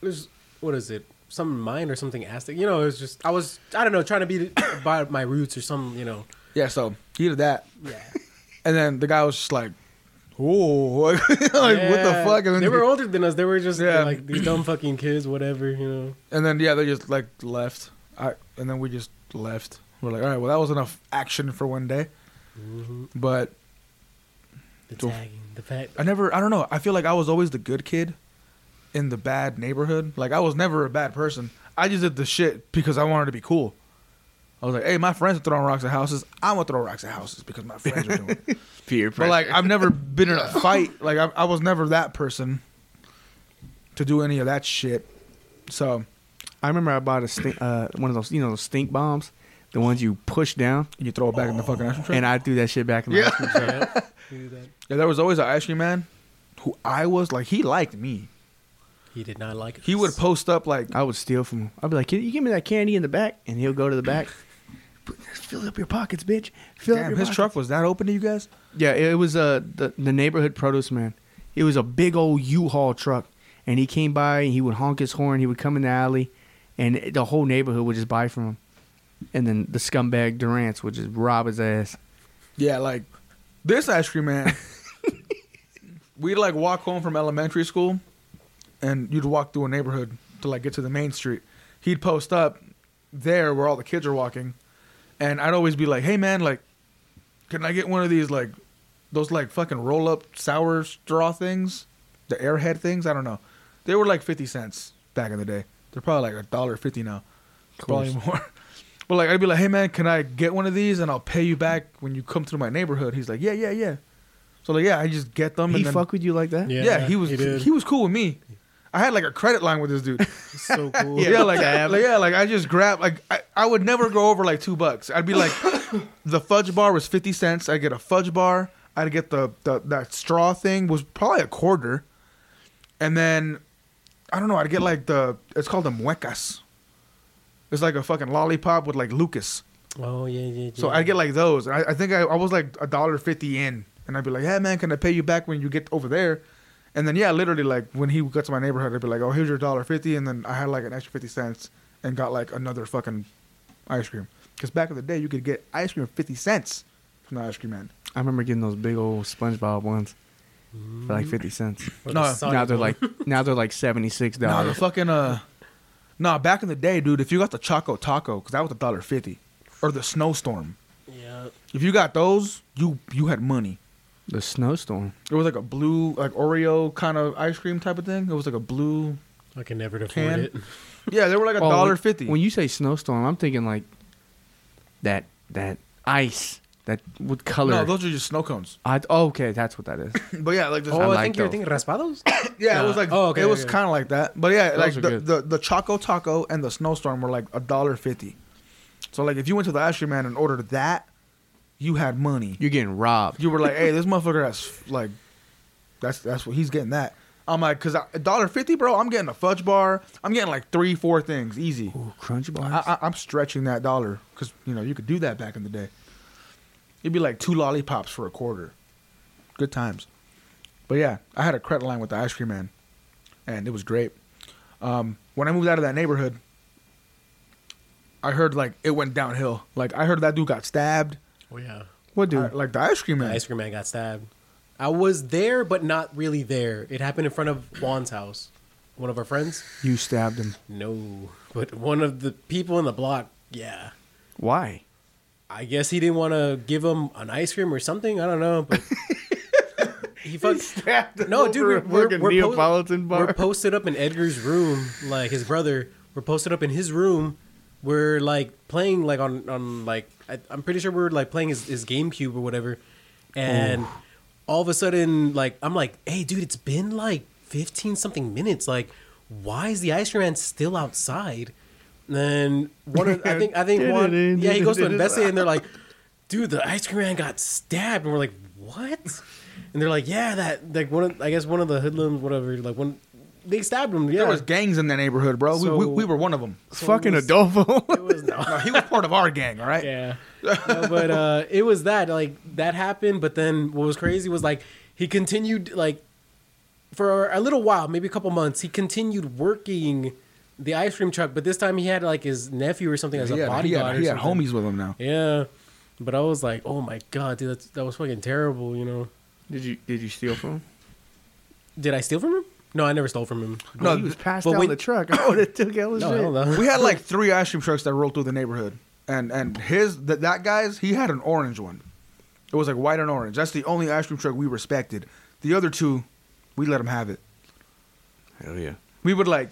it was what is it? Some mine or something Aztec. You know, it was just I was I don't know trying to be by my roots or some. You know. Yeah, so he did that, Yeah. and then the guy was just like, "Oh, like, what the fuck?" And then they were older than us. They were just Yeah. like these dumb fucking kids, whatever. You know. And then yeah, they just like left. I and then we just left. We're like, all right, well that was enough action for one day. hmm But The tagging, the fact. I never, I don't know. I feel like I was always the good kid in the bad neighborhood. Like I was never a bad person. I just did the shit because I wanted to be cool. I was like, hey, my friends are throwing rocks at houses. I'm gonna throw rocks at houses because my friends are doing it. Peer But like, I've never been in a fight. Like I, I was never that person to do any of that shit. So I remember I bought a stink, uh, one of those, you know, those stink bombs, the ones you push down, and you throw it back in the fucking ice cream truck. and I threw that shit back in the Yeah. ice cream truck. Yeah. Yeah, there was always an ice cream man who I was like, he liked me. He did not like it. He would post up like, I would steal from him. I'd be like, "Can you give me that candy in the back?" And he'll go to the back. Fill up your pockets, bitch. Fill up your his pockets." truck was that open to you guys? Yeah, it was uh, the the neighborhood produce man. It was a big old U-Haul truck, and he came by and he would honk his horn. He would come in the alley, and the whole neighborhood would just buy from him. And then the scumbag Durant's would just rob his ass. Yeah, like this ice cream man. We'd like walk home from elementary school, and you'd walk through a neighborhood to like get to the main street. He'd post up there where all the kids are walking, and I'd always be like, "Hey man, like, can I get one of these like those like fucking roll up sour straw things, the airhead things? I don't know. They were like fifty cents back in the day. They're probably like a dollar fifty now, probably more." But like I'd be like, "Hey man, can I get one of these and I'll pay you back when you come through my neighborhood?" He's like, "Yeah, yeah, yeah." So like, yeah, I just get them. He and then, fuck with you like that? Yeah, yeah, he was he he, was cool with me. I had like a credit line with this dude. so cool. yeah, like, like yeah, like I just grabbed like I, I would never go over like two bucks. I'd be like, the fudge bar was fifty cents. I get a fudge bar. I'd get the, the that straw thing was probably a quarter, and then I don't know. I'd get like the it's called the muecas. It's like a fucking lollipop with like Lucas. Oh yeah, yeah. yeah. So I get like those. I, I think I, I was like a dollar fifty in, and I'd be like, "Hey man, can I pay you back when you get over there?" And then yeah, literally like when he got to my neighborhood, I'd be like, "Oh, here's your dollar fifty, and then I had like an extra fifty cents and got like another fucking ice cream. Because back in the day, you could get ice cream for fifty cents from the ice cream man. I remember getting those big old SpongeBob ones for like fifty cents. No, now they're like now they're like seventy six No, the dollars. fucking uh, no, back in the day, dude, if you got the Choco Taco, because that was a dollar fifty, or the Snowstorm, yeah. if you got those, you you had money. The snowstorm. It was like a blue, like Oreo kind of ice cream type of thing. It was like a blue. I can never afford Can? it. Yeah, they were like a Oh, dollar when- fifty. When you say snowstorm, I'm thinking like that that ice that would color. No, those are just snow cones. I, oh, okay, that's what that is. But yeah, like this. Oh, I I, like think you're thinking raspados. yeah, it was like. Oh, okay, it was okay. kind of like that. But yeah, Those like the, good. the the Choco Taco and the Snowstorm were like a dollar fifty. So like, if you went to the ice cream man and ordered that, you had money. You're getting robbed. You were like, hey, this motherfucker has like, that's that's what he's getting that. I'm like, cause a dollar fifty, bro. I'm getting a fudge bar. I'm getting like three, four things easy. Ooh, crunch bars. I, I'm stretching that dollar because you know you could do that back in the day. It'd be like two lollipops for a quarter. Good times. But yeah, I had a credit line with the ice cream man, and it was great. Um, when I moved out of that neighborhood, I heard like it went downhill. Like I heard that dude got stabbed. Oh yeah. what dude? I- like the ice cream man. The ice cream man got stabbed. I was there, but not really there. It happened in front of Juan's house. One of our friends. you stabbed him. No, but one of the people in the block. Yeah. Why? I guess he didn't want to give him an ice cream or something. I don't know, but he fucked. No, dude, we're, we're, fucking we're, po- bar. we're posted up in Edgar's room, like his brother. We're posted up in his room. We're like playing like on on like I, I'm pretty sure we were like playing his, his GameCube or whatever, and all of a sudden like I'm like, hey, dude, it's been like 15 something minutes. Like, why is the ice cream man still outside? And then one of I think I think one yeah he goes to investigate and they're like, dude, the ice cream man got stabbed, and we're like, what? And they're like, yeah, that like one of I guess one of the hoodlums, whatever, like one they stabbed him. Yeah, There was gangs in that neighborhood, bro. we, we, we were one of them. So fucking it was- Adolfo. It was no. No, he was part of our gang, all right? yeah, No, but uh, it was that like that happened. But then what was crazy was like he continued like for a little while, maybe a couple months. He continued working the ice cream truck, but this time he had like his nephew or something as He a had, he bodyguard. had, he had something. homies with him now. Yeah, but I was like, oh my god, dude, that's, that was fucking terrible. You know, Did you did you steal from him? did I steal from him? No, I never stole from him. No, he was passed but out when- in the truck. I would have took all his No, shit. hell no. we had like three ice cream trucks that rolled through the neighborhood, and and his that that guy's he had an orange one. It was like white and orange. That's the only ice cream truck we respected. The other two, we let him have it. Hell yeah. We would like,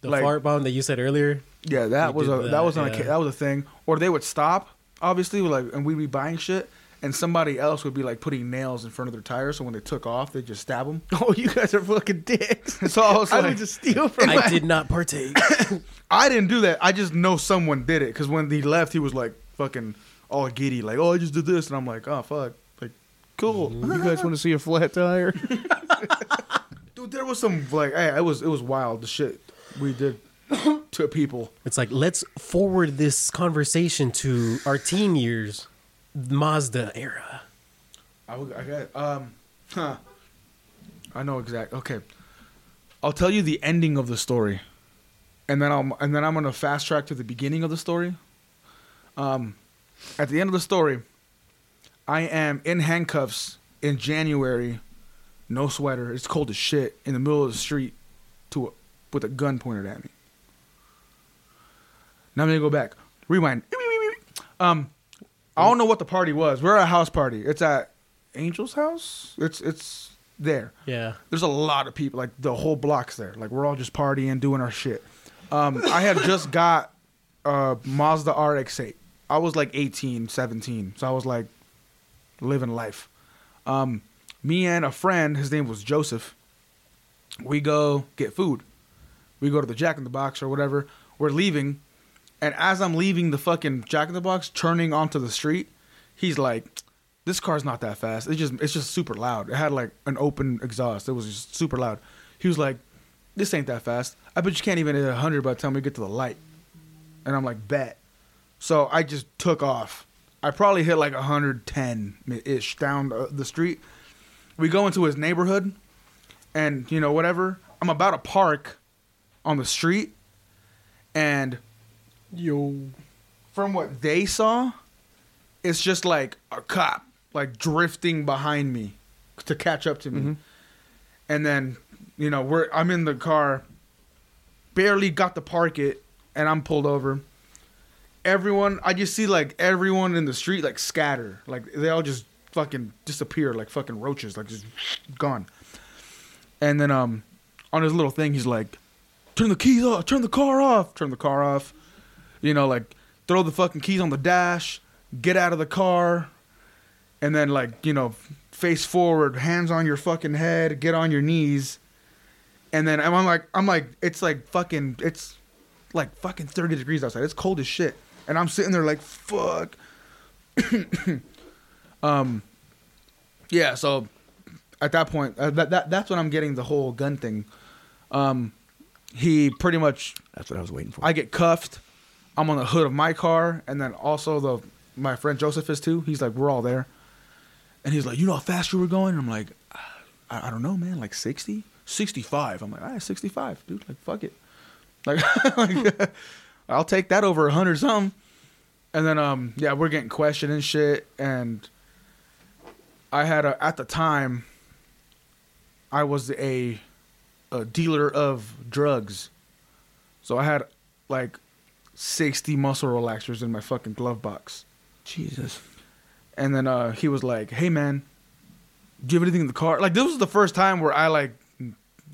the like- fart bomb that you said earlier. yeah, that We was did a that, that, was on a yeah. ca- that was a thing. Or they would stop, obviously, like, and we'd be buying shit, and somebody else would be like putting nails in front of their tires. So when they took off, they just stab them. Oh, you guys are fucking dicks. So I was I like, would just steal from I did not partake. I didn't do that. I just know someone did it because when he left, he was like fucking all giddy, like, "Oh, I just did this," and I'm like, "Oh, fuck." Like, cool, mm-hmm. You guys want to see a flat tire? dude. There was some like, hey, it was it was wild. The shit we did to people. It's like let's forward this conversation to our teen years, Mazda era. I, would- I got um, huh. I know exact. Okay, I'll tell you the ending of the story, and then I'll and then I'm gonna fast track to the beginning of the story. Um, at the end of the story, I am in handcuffs in January, no sweater. It's cold as shit in the middle of the street, to a, with a gun pointed at me. Now I'm gonna go back. Rewind. Um, I don't know what the party was. We're at a house party. It's at Angel's house. It's it's there. Yeah. There's a lot of people. Like the whole block's there. Like we're all just partying, doing our shit. Um, I had just got a Mazda RX-8. I was like 18, 17, so I was like living life. Um, Me and a friend, his name was Joseph. We go get food. We go to the Jack in the Box or whatever. We're leaving, and as I'm leaving the fucking Jack in the Box, turning onto the street, he's like, "This car's not that fast. It's just it's just super loud. It had like an open exhaust. It was just super loud." He was like, "This ain't that fast. I bet you can't even hit 100 by the time we get to the light." And I'm like, "Bet." So I just took off. I probably hit like 110 ish down the street. We go into his neighborhood, and you know whatever. I'm about to park on the street, and Yo. from what they saw, it's just like a cop like drifting behind me to catch up to me. Mhm. And then, you know, we're I'm in the car, barely got to park it, and I'm pulled over. Everyone, I just see like everyone in the street like scatter, like they all just fucking disappear like fucking roaches, like just gone. And then um, on his little thing, he's like, "Turn the keys off, turn the car off, turn the car off." You know, like throw the fucking keys on the dash, get out of the car, and then like you know, face forward, hands on your fucking head, get on your knees, and then I'm like, I'm like, it's like fucking, it's like fucking 30 degrees outside. It's cold as shit, and I'm sitting there like, fuck. um, yeah. So at that point, uh, that, that that's when I'm getting the whole gun thing. Um, he pretty much That's what I was waiting for. I get cuffed. I'm on the hood of my car, and then also the my friend Joseph is too. He's like, we're all there, and he's like, you know how fast you were going? I'm like, I, I don't know, man, like 60, 65. I'm like, all right, 65, dude. Like, fuck it. Like, like I'll take that over a hundred something. And then, um, yeah, we're getting questioned and shit, and I had a at the time. I was a, a dealer of drugs. So I had like 60 muscle relaxers in my fucking glove box. Jesus. And then uh, he was like, "Hey man, do you have anything in the car?" Like this was the first time where I like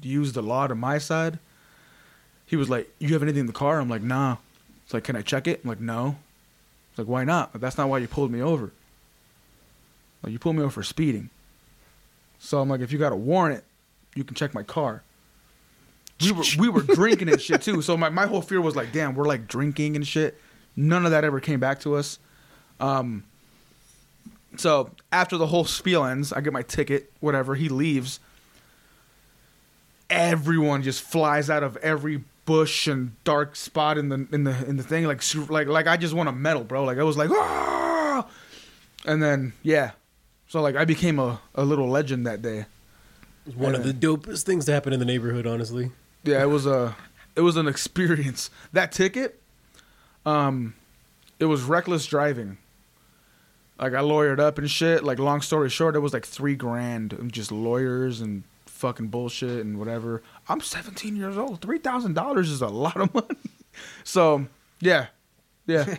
used the law to my side. He was like, "You have anything in the car?" I'm like, "Nah." It's like, "Can I check it?" I'm like, "No." It's like, "Why not?" Like, That's not why you pulled me over. Like you pulled me over for speeding. So I'm like, if you got a warrant, you can check my car. We were we were drinking and shit too. So my, my whole fear was like, damn, we're like drinking and shit. None of that ever came back to us. Um, so after the whole spiel ends, I get my ticket, whatever. He leaves. Everyone just flies out of every bush and dark spot in the in the in the thing, like like like I just want a medal, bro. Like I was like, ah! and then yeah, so like I became a, a little legend that day. One of the dopest things to happen in the neighborhood, honestly. Yeah, it was a it was an experience. That ticket, um, it was reckless driving. Like I lawyered up and shit. Like long story short, it was like three grand and just lawyers and fucking bullshit and whatever. I'm 17 years old. Three thousand dollars is a lot of money. So yeah, yeah.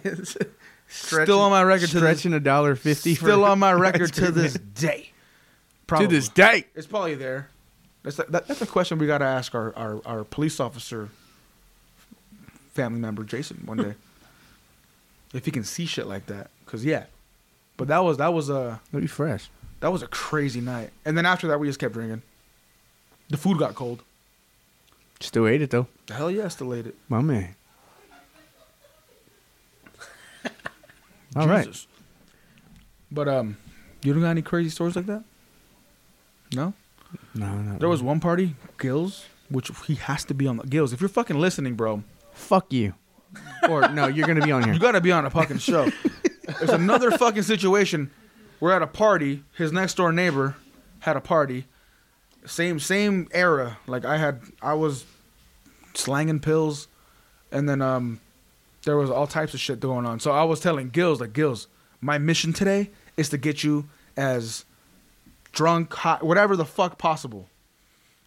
still on my record. Stretching a dollar fifty. Still on my record to this day. To this day. It's probably there. That's that, that's a question we got to ask our, our, our police officer family member Jason one day if he can see shit like that. Cause yeah, but that was that was a That'd be fresh. that was a crazy night. And then after that, we just kept drinking. The food got cold. Still ate it though. Hell yeah, still ate it. My man. All right. But um, you don't got any crazy stories like that? No. No, no. There was one party, Gills, which he has to be on the Gills. If you're fucking listening, bro, Fuck you. or no, you're gonna be on here. You gotta be on a fucking show. There's another fucking situation. We're at a party. His next door neighbor had a party. Same same era. Like I had, I was slanging pills, and then um, there was all types of shit going on. So I was telling Gills like Gills, my mission today is to get you as drunk, hot, whatever the fuck possible.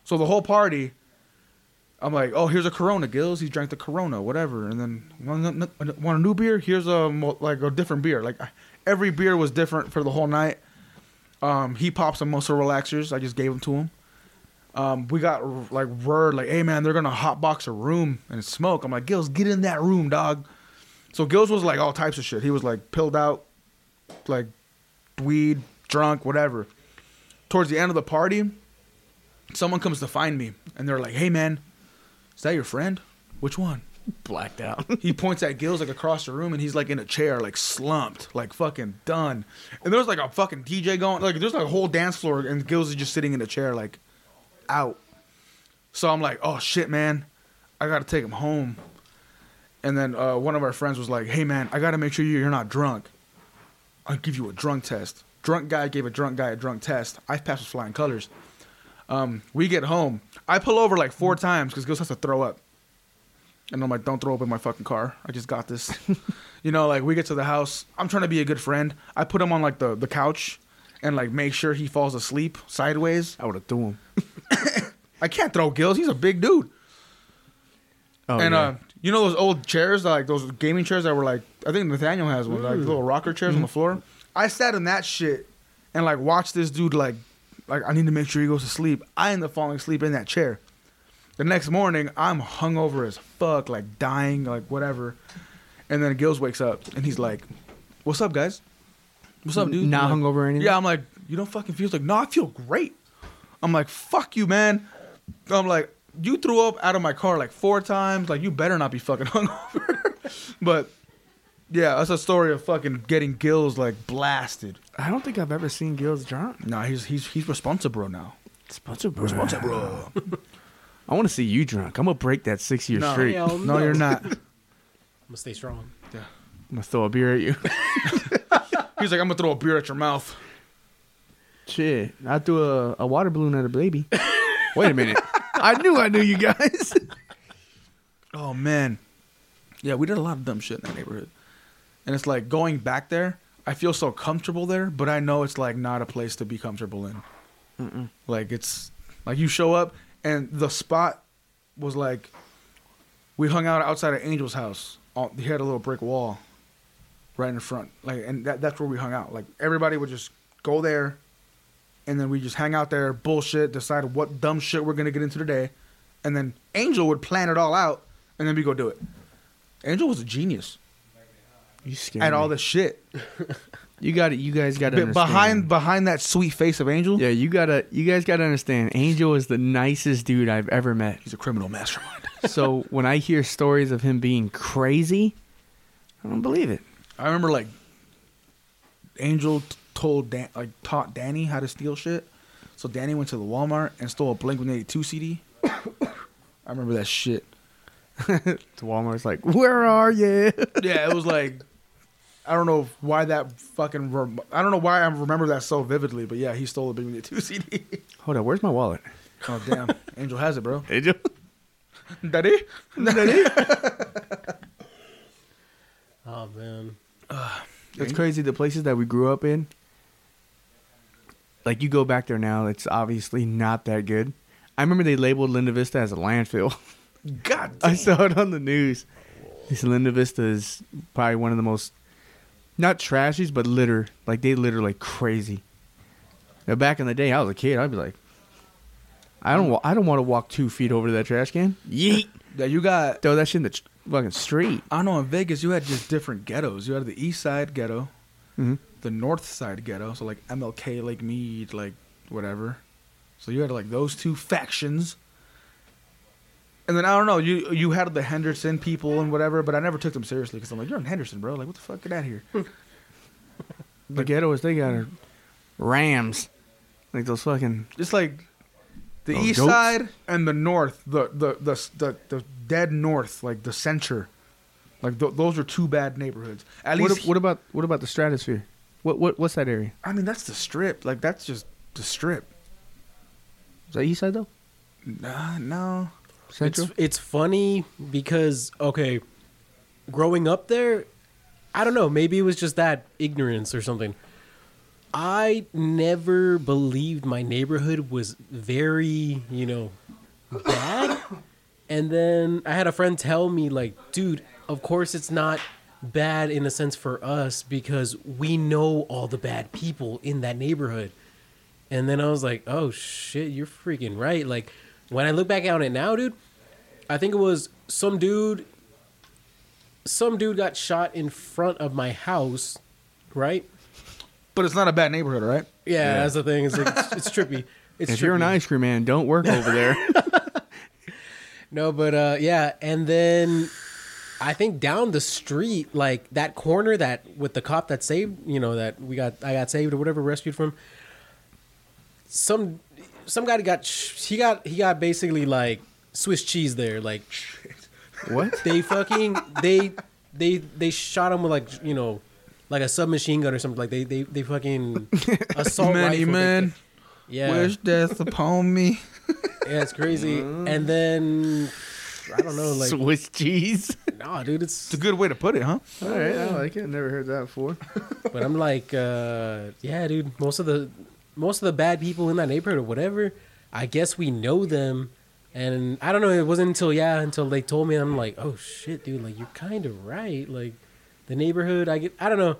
So the whole party, I'm like, oh, here's a Corona, Gills. He drank the Corona, whatever. And then want, a- new beer? Here's a like a different beer. Like every beer was different for the whole night. Um, he popped some muscle relaxers. I just gave them to him. Um, we got like word like, hey man, they're gonna hotbox a room and smoke. I'm like, Gills, get in that room, dog. So Gills was like all types of shit. He was like pilled out, like weed, drunk, whatever. Towards the end of the party, someone comes to find me, and they're like, "Hey, man, is that your friend? Which one?" Blacked out. he points at Gills like across the room, and he's like in a chair, like slumped, like fucking done. And there's like a fucking DJ going, like there's like a whole dance floor, and Gills is just sitting in a chair, like out. So I'm like, oh shit, man, I gotta take him home. And then uh, one of our friends was like, hey man, I gotta make sure you're not drunk. I'll give you a drunk test. Drunk guy gave a drunk guy a drunk test. I passed with flying colors. Um, we get home. I pull over like four times because Gills has to throw up. And I'm like, don't throw up in my fucking car. I just got this. you know, like we get to the house. I'm trying to be a good friend. I put him on like the, the couch and like make sure he falls asleep sideways. I would have threw him. I can't throw Gills. He's a big dude. Oh, and yeah. uh, you know those old chairs, like those gaming chairs that were like, I think Nathaniel has one, like little rocker chairs on the floor. I sat in that shit and like watched this dude like, like I need to make sure he goes to sleep. I end up falling asleep in that chair. The next morning, I'm hungover as fuck, like dying, like whatever. And then Gills wakes up and he's like, "What's up, guys? What's up, dude?" Not like, hungover or anything? Yeah, I'm like, "You don't fucking feel?" He's like, "No, I feel great." I'm like, "Fuck you, man." I'm like, "You threw up out of my car like four times. Like, you better not be fucking hungover." but yeah, that's a story of fucking getting Gills like blasted. I don't think I've ever seen Gills drunk. Nah, he's he's he's responsible now. Sponsored bro. Responsible. I want to see you drunk. I'm gonna break that six year No. streak. Hell no, you're not. I'm gonna stay strong. I'm gonna throw a beer at you. He's like, I'm gonna throw a beer at your mouth. Shit, I threw a, a water balloon at a baby. Wait a minute. I knew I knew you guys. Oh man, yeah, we did a lot of dumb shit in that neighborhood, and it's like going back there. I feel so comfortable there, but I know it's like not a place to be comfortable in. Like it's like you show up, and the spot was like we hung out outside of Angel's house. He had a little brick wall right in the front, like, and that, that's where we hung out. Like everybody would just go there, and then we just hang out there, bullshit, decide what dumb shit we're gonna get into today, and then Angel would plan it all out, and then we go do it. Angel was a genius You scared at me. all the shit. You got it. You guys got to Be- behind behind that sweet face of Angel, Yeah, you gotta. You guys gotta understand. Angel is the nicest dude I've ever met. he's a criminal mastermind. So when I hear stories of him being crazy, I don't believe it. I remember like Angel told Dan, like taught Danny how to steal shit. So Danny went to the Walmart and stole a Blink One Eighty Two CD. I remember that shit. To Walmart's like, where are you? Yeah, it was like I don't know why that fucking rem- I don't know why I remember that so vividly, but yeah, he stole a Blink One Eighty Two CD. Hold on, where's my wallet? oh damn, Angel has it, bro. Angel. Daddy, Daddy. Oh man. It's crazy. The places that we grew up in, like you go back there now, it's obviously not that good. I remember they labeled Linda Vista as a landfill. God I saw it on the news. This Linda Vista is probably one of the most, not trashies, but litter. Like they litter like crazy. Now, back in the day, I was a kid. I'd be like, I don't, wa- I don't want to walk two feet over to that trash can. Yeet. Yeah, you got. Throw that shit in the tr- fucking street. I know in Vegas you had just different ghettos. You had the East Side ghetto, hmm the North Side ghetto, so like MLK, Lake Mead, like whatever. So you had like those two factions. And then I don't know, you you had the Henderson people and whatever, but I never took them seriously because I'm like, you're in Henderson, bro. Like, what the fuck? Get out of here. The ghetto is they got are Rams, like those fucking. Just like the East goats? Side and the North, the the the the, the dead North, like the center. Like th- those are two bad neighborhoods. At What, least, what about what about the Stratosphere? What what what's that area? I mean, that's the strip. Like that's just the strip. Is that East Side though? Nah, no. Central. It's it's funny because okay, growing up there, I don't know, maybe it was just that ignorance or something. I never believed my neighborhood was very, you know, bad. and then I had a friend tell me like, dude, of course it's not bad in a sense for us because we know all the bad people in that neighborhood. And then I was like, oh shit, you're freaking right. Like when I look back on it now, dude, I think it was some dude some dude got shot in front of my house, right? But it's not a bad neighborhood, right? Yeah, Yeah. that's the thing. It's like it's, it's trippy. It's if you're an ice cream man, don't work over there. No, but uh yeah, and then I think down the street, like that corner that with the cop that saved, you know, that we got I got saved or whatever, rescued from. Some some guy got he got he got basically like Swiss cheese there, like what? they fucking they they they shot him with like you know like a submachine gun or something like they they they fucking assault Many rifle. men yeah, wish death upon me. yeah, it's crazy. And then I don't know, like Swiss cheese. nah, dude, it's It's a good way to put it, huh? All right, I like it. Never heard that before. But I'm like, uh, yeah, dude. Most of the most of the bad people in that neighborhood or whatever, I guess we know them. And I don't know. It wasn't until yeah, until they told me. I'm like, oh shit, dude. Like you're kind of right. Like the neighborhood. I get. I don't know.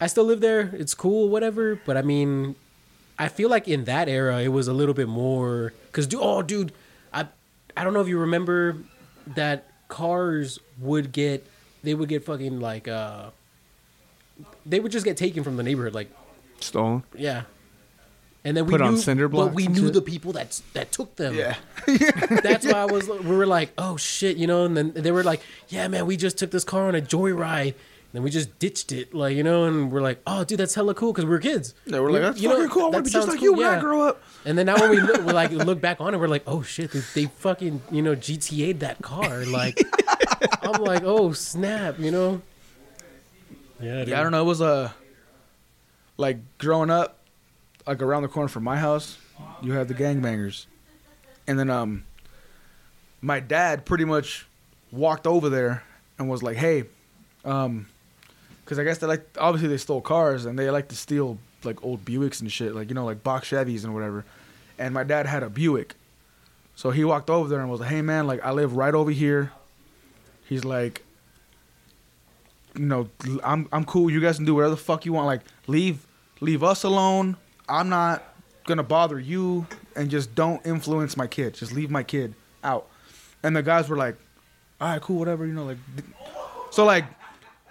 I still live there. It's cool, whatever. But I mean, I feel like in that era, it was a little bit more. Cause dude, oh, dude, I I don't know if you remember that cars would get they would get fucking like uh they would just get taken from the neighborhood like Stolen. yeah and then we Put knew, on cinder but we and knew shit? the people that that took them Yeah. that's why I was we were like oh shit you know and then they were like yeah man we just took this car on a joyride and then we just ditched it like you know and we're like oh dude that's hella cool because we're kids They were like, that's You know, fucking cool. I that want to be just sounds like cool, you when I yeah. grow up. and then now when we look, we like look back on it, we're like, oh shit, they, they fucking you know GTA'd that car. Like, I'm like, oh snap, you know. Yeah, dude. Yeah, I don't know. It was uh, like growing up, like around the corner from my house, you have the gangbangers, and then um, my dad pretty much walked over there and was like, "Hey, um, because I guess they like obviously they stole cars and they like to steal like old Buicks and shit, like you know like box Chevys and whatever." And my dad had a Buick, so he walked over there and was like, "Hey man, like I live right over here." He's like, you know, I'm I'm cool. You guys can do whatever the fuck you want. Like leave leave us alone. I'm not gonna bother you, and just don't influence my kid. Just leave my kid out. And the guys were like, all right, cool, whatever. You know, like so like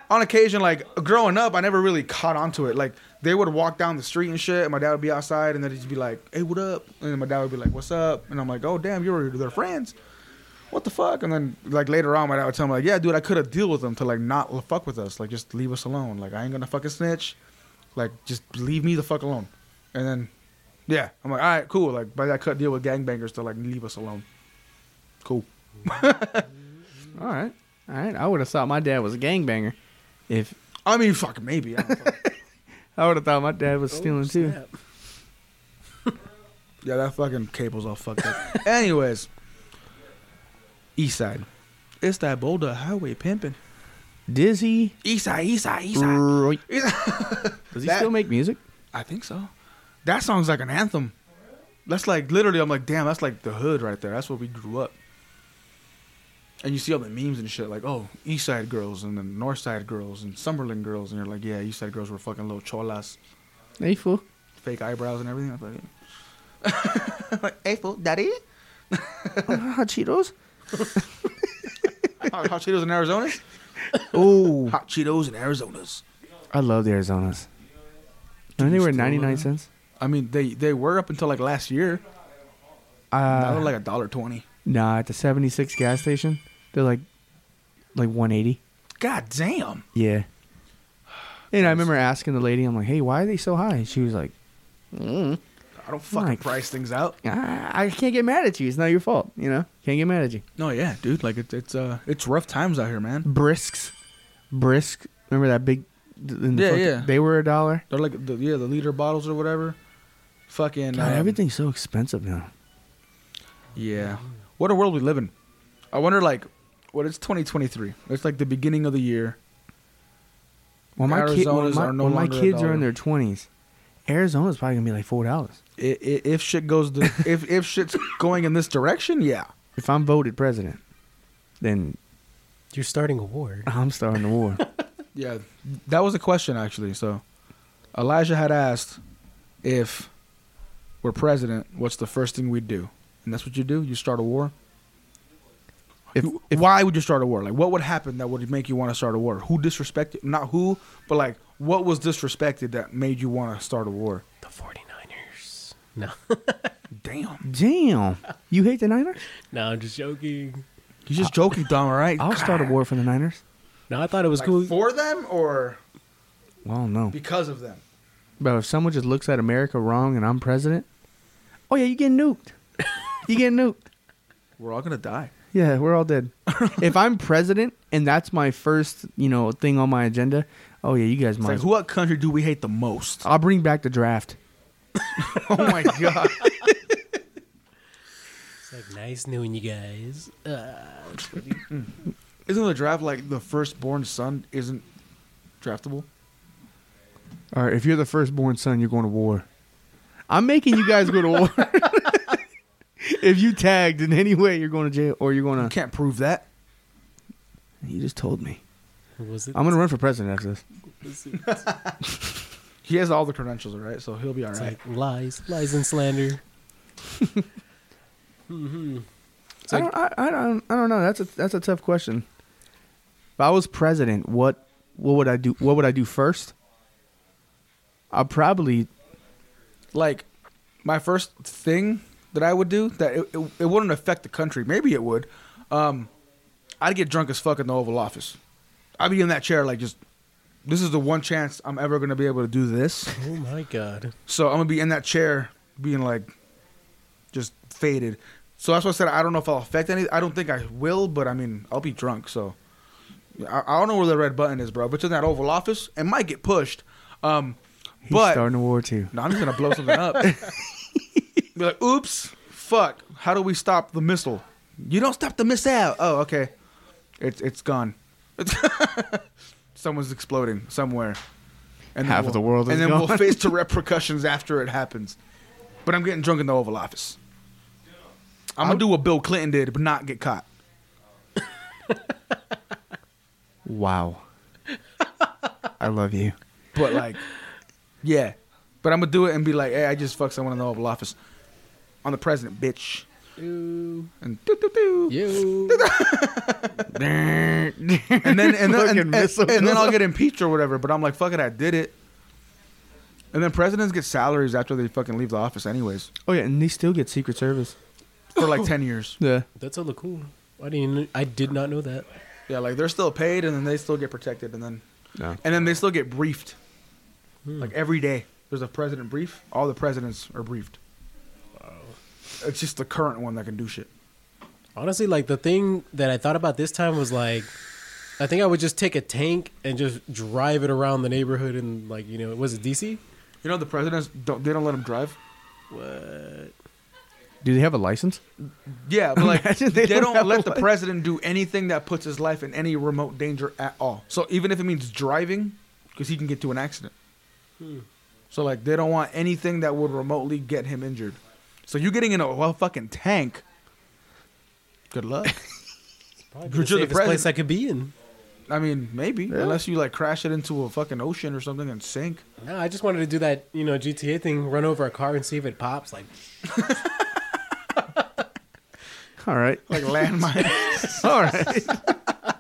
on occasion, like growing up, I never really caught onto it. Like they would walk down the street and shit, and my dad would be outside, and then he'd be like, "Hey, what up?" And my dad would be like, "What's up?" And I'm like, "Oh, damn, you're their friends." What the fuck? And then like later on, my dad would tell me like, "Yeah, dude, I could have deal with them to like not fuck with us. Like just leave us alone. Like I ain't gonna fucking snitch. Like just leave me the fuck alone." And then, yeah, I'm like, "All right, cool." Like, but I could deal with gangbangers to like leave us alone. Cool. All right, all right. I would have thought my dad was a gangbanger. If I mean, fuck, maybe. I don't I would have thought my dad was Oh, stealing too. Yeah, that fucking cable's all fucked up. Anyways, East Side. It's that Boulder Highway pimping. Dizzy. East Side, East Side, East Side. Roy. East Side. Does he That- still make music? I think so. That song's like an anthem. That's like literally. I'm like, damn, that's like the hood right there. That's where we grew up. And you see all the memes and shit, like, oh, East Side girls and then North Side girls and Summerlin girls, and you're like, yeah, East Side girls were fucking little cholas, Hey, fool. fake eyebrows and everything. I'm like, like, hey, fool, daddy, Hot Cheetos. hot, hot Cheetos in Arizona. Oh, Hot Cheetos in Arizona's. I love the Arizonas. And they were 99 love cents. I mean, they they were up until like last year. now they're Uh, like a dollar twenty. nah, at the 76 gas station, they're like like 180. God damn. Yeah. And I remember asking the lady, I'm like, hey, why are they so high? She was like, mm, I don't fucking Like- price things out. I, I can't get mad at you. It's not your fault. You know, can't get mad at you. No, yeah, dude. Like it's it's uh it's rough times out here, man. Brisks, brisk. Remember that big? in the Yeah, fucking- yeah. They were a dollar. They're like the yeah the liter bottles or whatever. Fucking God, um, everything's so expensive now. Yeah. What a world we live in. I wonder like what it's 2023. It's like the beginning of the year. Well, my, kid, when my, are no when my longer a kids are in their 20s, Arizona's probably gonna be like four dollars. I- i- If shit goes the if if shit's going in this direction, yeah. If I'm voted president, then You're starting a war. I'm starting a war. Yeah, that was a question actually. So, Elijah had asked if we're president, what's the first thing we'd do? And that's what you do. You start a war. If, if Why would you start a war? Like, what would happen that would make you want to start a war? Who disrespected? Not who, but like, what was disrespected that made you want to start a war? The 49ers. No. Damn. damn, you hate the Niners? no, I'm just joking. You're just joking, Dom. All right. I'll start a war for the Niners. No, I thought it was Like, cool. for them or Well, no. because of them. But if someone just looks at America wrong and I'm president, oh yeah, you get nuked. you get nuked. We're all gonna die. Yeah, we're all dead. if I'm president and that's my first, you know, thing on my agenda, oh yeah, you guys It's might. like, what country do we hate the most? I'll bring back the draft. oh my god. It's like nice knowing you guys. Uh. Isn't the draft like the firstborn son isn't draftable? All right, if you're the firstborn son, you're going to war. I'm making you guys go to war. if you tagged in any way, you're going to jail or you're going You to. can't prove that. You just told me. What was it? I'm going to run for president after this. He has all the credentials, all right? So he'll be all It's right. like lies, lies and slander. hmm It's I like, don't, I, I don't, I don't know. That's a that's a tough question. If I was president, what what would I do? What would I do first? I'd probably Like, my first thing that I would do that it, it, it wouldn't affect the country. Maybe it would. Um, I'd get drunk as fuck in the Oval Office. I'd be in that chair like just. This is the one chance I'm ever gonna be able to do this. oh my god. So I'm gonna be in that chair, being like, just faded. So that's why I said I don't know if I'll affect any. I don't think I will, but I mean I'll be drunk. So I, I don't know where the red button is, bro. But it's in that Oval Office, it might get pushed. Um, he's but starting a war too. no, I'm just gonna blow something up. be like, oops, fuck. How do we stop the missile? You don't stop the missile. Oh, okay. It's it's gone. Someone's exploding somewhere. And Half of the world is and then we'll face the repercussions after it happens. But I'm getting drunk in the Oval Office. I'm gonna do what Bill Clinton did, but not get caught. Wow. I love you. But like, yeah. But I'm gonna do it and be like, hey, I just fucked someone in the Oval Office. On the president, bitch. Ew. And doo doo doo. You. and and then and then and, and, and then I'll get impeached or whatever. But I'm like, fuck it, I did it. And then presidents get salaries after they fucking leave the office, anyways, Oh yeah, and they still get Secret Service. for like ten years. Yeah. That's hella cool. I didn't. I did not know that. Yeah, like they're still paid, and then they still get protected, and then No. and then they still get briefed. Hmm. Like every day, there's a president brief. All the presidents are briefed. Wow. It's just the current one that can do shit. Honestly, like the thing that I thought about this time was like, I think I would just take a tank and just drive it around the neighborhood and like you know, was it DC? You know, the presidents don't they don't let them drive. What? Do they have a license? Yeah, but like they, they don't don't, let the license. president do anything that puts his life in any remote danger at all. So even if it means driving, because he can get to an accident. Hmm. So like they don't want anything that would remotely get him injured. So you getting in a well fucking tank. Good luck. Probably the the safest president. place I could be in. I mean, maybe Yeah. unless you like crash it into a fucking ocean or something and sink. No, I just wanted to do that, you know, GTA thing, run over a car and see if it pops. Like, All right. Like landmine. All right.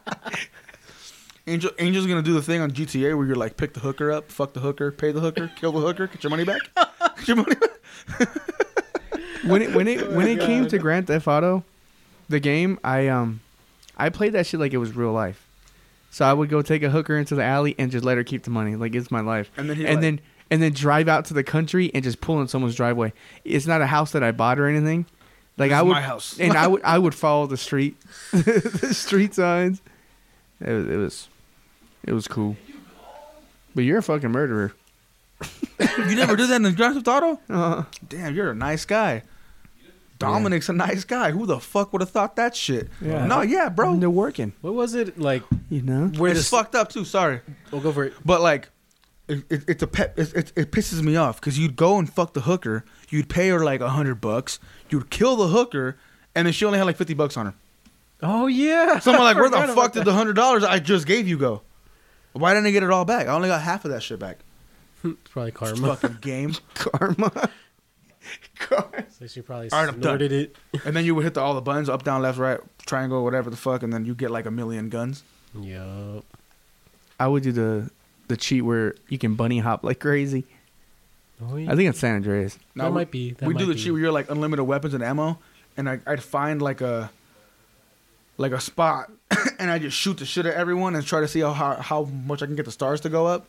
Angel Angel's gonna do the thing on GTA where you're like pick the hooker up, fuck the hooker, pay the hooker, kill the hooker, get your money back. Get your money back. when it when it when it came to Grand Theft Auto, the game, I um, I played that shit like it was real life. So I would go take a hooker into the alley and just let her keep the money, like it's my life. And then he and like- then and then drive out to the country and just pull in someone's driveway. It's not a house that I bought or anything. Like This I is would, my house. and I would I would follow the street, the street signs. It was, it was it was cool. But you're a fucking murderer. You never did that in Grand Theft Auto? Uh, Damn, you're a nice guy. Dominic's a nice guy. Who the fuck would have thought that shit? Yeah. No, yeah, bro. they're working. what was it? Like, You know. where it's this? fucked up too. Sorry, We'll go for it. but like, it, it, it's a pet. It, it, it pisses me off because you'd go and fuck the hooker. You'd pay her like a hundred bucks. You'd kill the hooker, and then she only had like fifty bucks on her. Oh yeah. So I'm like, where the fuck about did the hundred dollars I just gave you go? Why didn't I get it all back? I only got half of that shit back. It's probably karma. Fucking game. Karma. So she probably All right, I'm done. snorted it. And then you would hit the, all the buttons up, down, left, right, triangle, whatever the fuck, and then you get like a million guns. Yup. I would do the the cheat where you can bunny hop like crazy. Oh, yeah. I think it's San Andreas. that we- might be. That we might do the be. cheat where you're like unlimited weapons and ammo, and I, I'd find like a like a spot, and I just shoot the shit at everyone and try to see how, how how much I can get the stars to go up.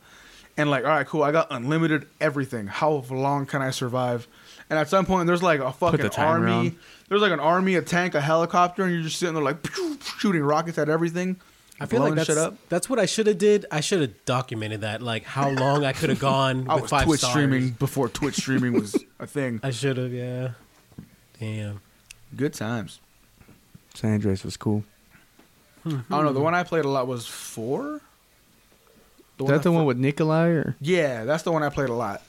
And like, all right, cool, I got unlimited everything. How long can I survive? And at some point, there's like a fucking the army. on. There's like an army, a tank, a helicopter, and you're just sitting there like shooting rockets at everything. I feel like that's up. that's what I should have did. I should have documented that, like how long I could have gone I with was five Twitch stars. streaming before Twitch streaming was a thing. I should have, yeah. Damn. Good times. San Andreas was cool. I don't know. The one I played a lot was four. Is that the I one with Nikolai or Yeah, that's the one I played a lot.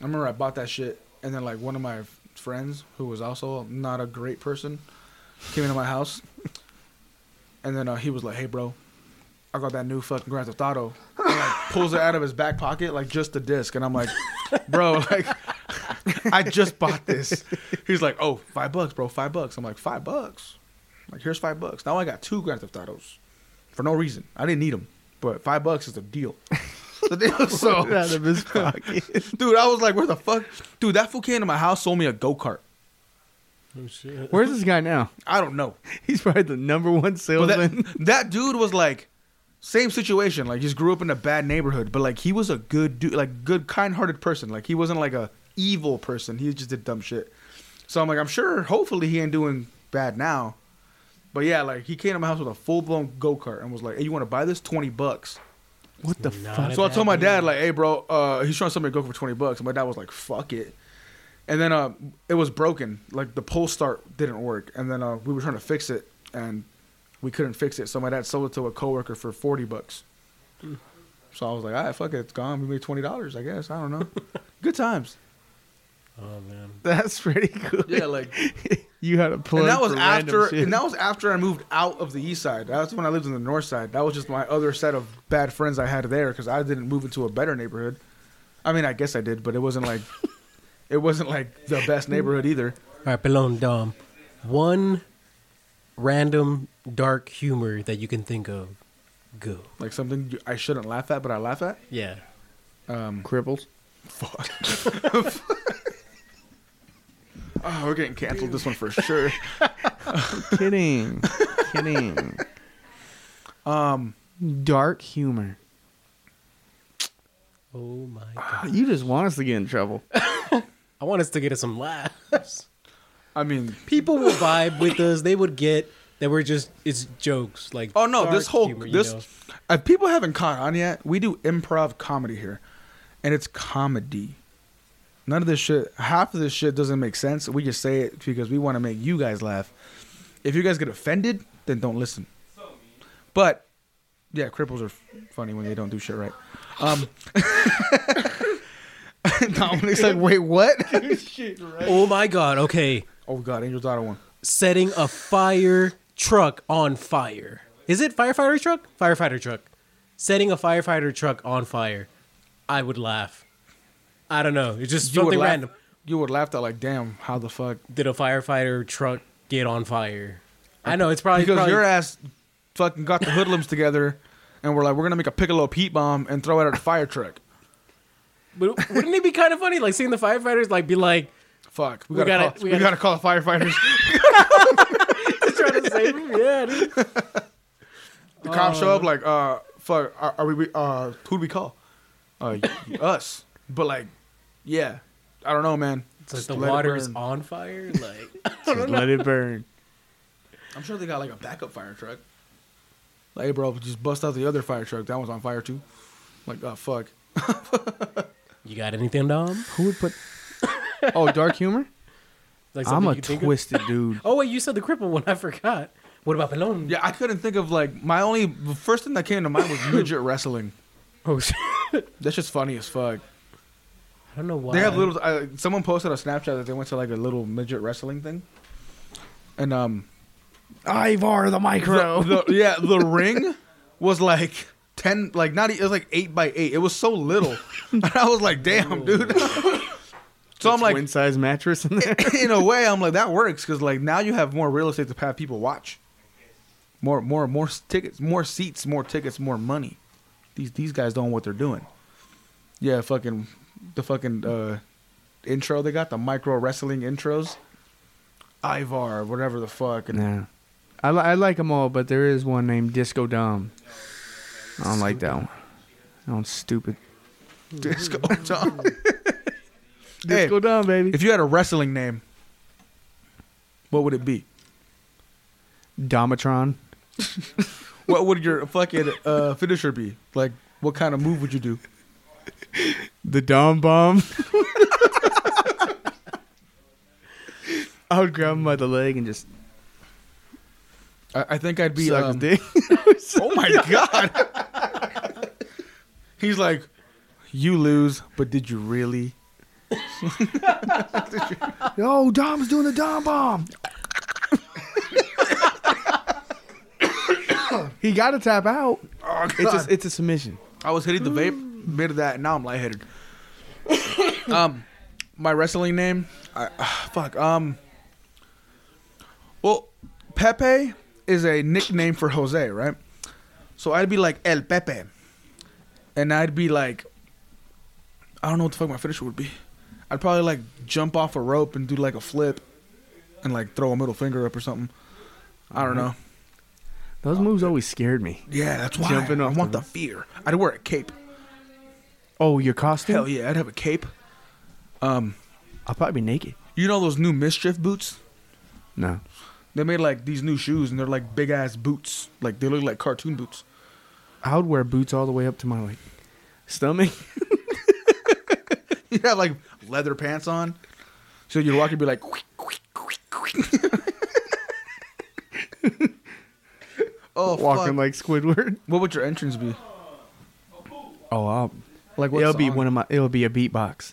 I remember I bought that shit, and then like one of my friends, who was also not a great person, came into my house, and then uh, he was like, "Hey, bro, I got that new fucking Grand Theft Auto." And, like, pulls it out of his back pocket, like just the disc, and I'm like, "Bro, like, I just bought this." He's like, "Oh, five bucks, bro, five bucks." I'm like, five bucks." Like, here's five bucks. Now I got two Grand Theft Autos for no reason. I didn't need them, but five bucks is a deal. the deal. So, out of his pocket? dude, I was like, where the fuck? Dude, that fool came to my house, sold me a go kart. Oh shit. Where's this guy now? I don't know. He's probably the number one But salesman. that, that dude was like, same situation. Like, just grew up in a bad neighborhood, but like, he was a good dude, like, good, kind hearted person. Like, he wasn't like a evil person. He just did dumb shit. So I'm like, I'm sure, hopefully, he ain't doing bad now. But yeah, like, he came to my house with a full blown go kart and was like, hey, you want to buy this? 20 bucks. what the Not fuck? So I told my dad, like, hey, bro, uh, he's trying to sell me a go kart for 20 bucks. And my dad was like, fuck it. And then uh, it was broken. Like, the pull start didn't work. And then uh, we were trying to fix it, and we couldn't fix it. So my dad sold it to a coworker for 40 bucks. So I was like, all right, fuck it. It's gone. We made $20, I guess. I don't know. Good times. Oh man. That's pretty cool. Yeah, like, you had a plug. and that was for after, and that was after I moved out of the east side. That's when I lived in the north side. That was just my other set of bad friends I had there because I didn't move into a better neighborhood. I mean, I guess I did, but it wasn't like, it wasn't like the best neighborhood either. All right, Pelon Dom. One random dark humor that you can think of. Go. Like something I shouldn't laugh at, but I laugh at. Yeah. Um, cripples. fuck. Oh, we're getting canceled this one for sure. kidding, kidding. Um, Dark humor. Oh my god. You just want us to get in trouble. I want us to get us some laughs. I mean, People will vibe with us. They would get that we're just it's jokes. Like oh no, this whole humor, you this know? if people haven't caught on yet, we do improv comedy here, and it's comedy. None of this shit, half of this shit doesn't make sense. We just say it because we want to make you guys laugh. If you guys get offended, then don't listen. But yeah, cripples are funny when they don't do shit right. Um, Dominic's like, wait, what? Oh my god. Okay. oh god, Angel's Auto one. Setting a fire truck on fire. Is it firefighter truck? Firefighter truck. Setting a firefighter truck on fire. I would laugh. I don't know. It's just You something laugh. random. You would laugh at like, damn, how the fuck? Did a firefighter truck get on fire? I know it's probably because probably, your ass fucking got the hoodlums together, and we're like, we're gonna make a piccolo Pete bomb and throw it at a fire truck. But wouldn't it be kind of funny, like seeing the firefighters like be like Fuck, we, We gotta, gotta- call, we we, gotta- gotta call the firefighters. trying to save him? Yeah, dude. the cops show up like, uh, fuck, are, are we? Uh, who do we call? Uh, us. But like, yeah, I don't know, man. It's like Just the water is on fire. Like Just let it burn. I'm sure they got like a backup fire truck. Like, hey, bro, just bust out the other fire truck. That one's on fire too. Like, oh fuck. you got anything, Dom? Who would put? Oh, dark humor. Like I'm a you of? twisted dude. Oh wait, you said the cripple one. I forgot. What about the Pelon? Yeah, I couldn't think of like my only the first thing that came to mind was midget wrestling. Oh shit. That's just funny as fuck. I don't know why. They have little. Uh, someone posted a Snapchat that they went to like a little midget wrestling thing, and um, Ivar the micro. the, the- yeah, the ring was like ten, like not. It was like eight by eight. It was so little, and I was like, damn, dude. So I'm like, twin size mattress in there. in a way, I'm like that works because like now you have more real estate to have people watch. More, more, more tickets, more seats, more tickets, more money. These these guys don't know what they're doing. Yeah, fucking the fucking uh, intro they got the micro wrestling intros. Ivar, whatever the fuck, and Nah. I, li- I like them all, but there is one named Disco Dom. I don't like that one. That one's stupid. Disco Dom. Hey, Disco Dom, baby. if you had a wrestling name, what would it be? Domatron. What would your fucking uh, finisher be? Like, what kind of move would you do? The Dom Bomb. I would grab him by the leg and just I, I think I'd be suck um, his dick. Oh my god. He's like, you lose, but did you really? Yo, Dom's doing the Dom Bomb. he got to tap out. Oh It's a, it's a submission. I was hitting the vape, mid of that, and now I'm lightheaded. um, my wrestling name, I, ah, fuck. Um, well, Pepe is a nickname for Jose, right? So I'd be like El Pepe, and I'd be like, I don't know what the fuck my finisher would be. I'd probably like jump off a rope and do like a flip, and like throw a middle finger up or something. I don't know. Those moves always scared me. Yeah, that's why Jumping I off want the the fear. I'd wear a cape. Oh, your costume? Hell yeah, I'd have a cape. Um, I'll probably be naked. you know those new MSCHF boots? No. They made like these new shoes, and they're like big ass boots. Like they look like cartoon boots. I would wear boots all the way up to my like stomach. You have like leather pants on, so you'd walk and be like, "Quick, quick, quick, quick." oh, walking fuck. like Squidward. what would your entrance be? Oh, I'll, Like what it'll be one of my. It'll be a beatbox.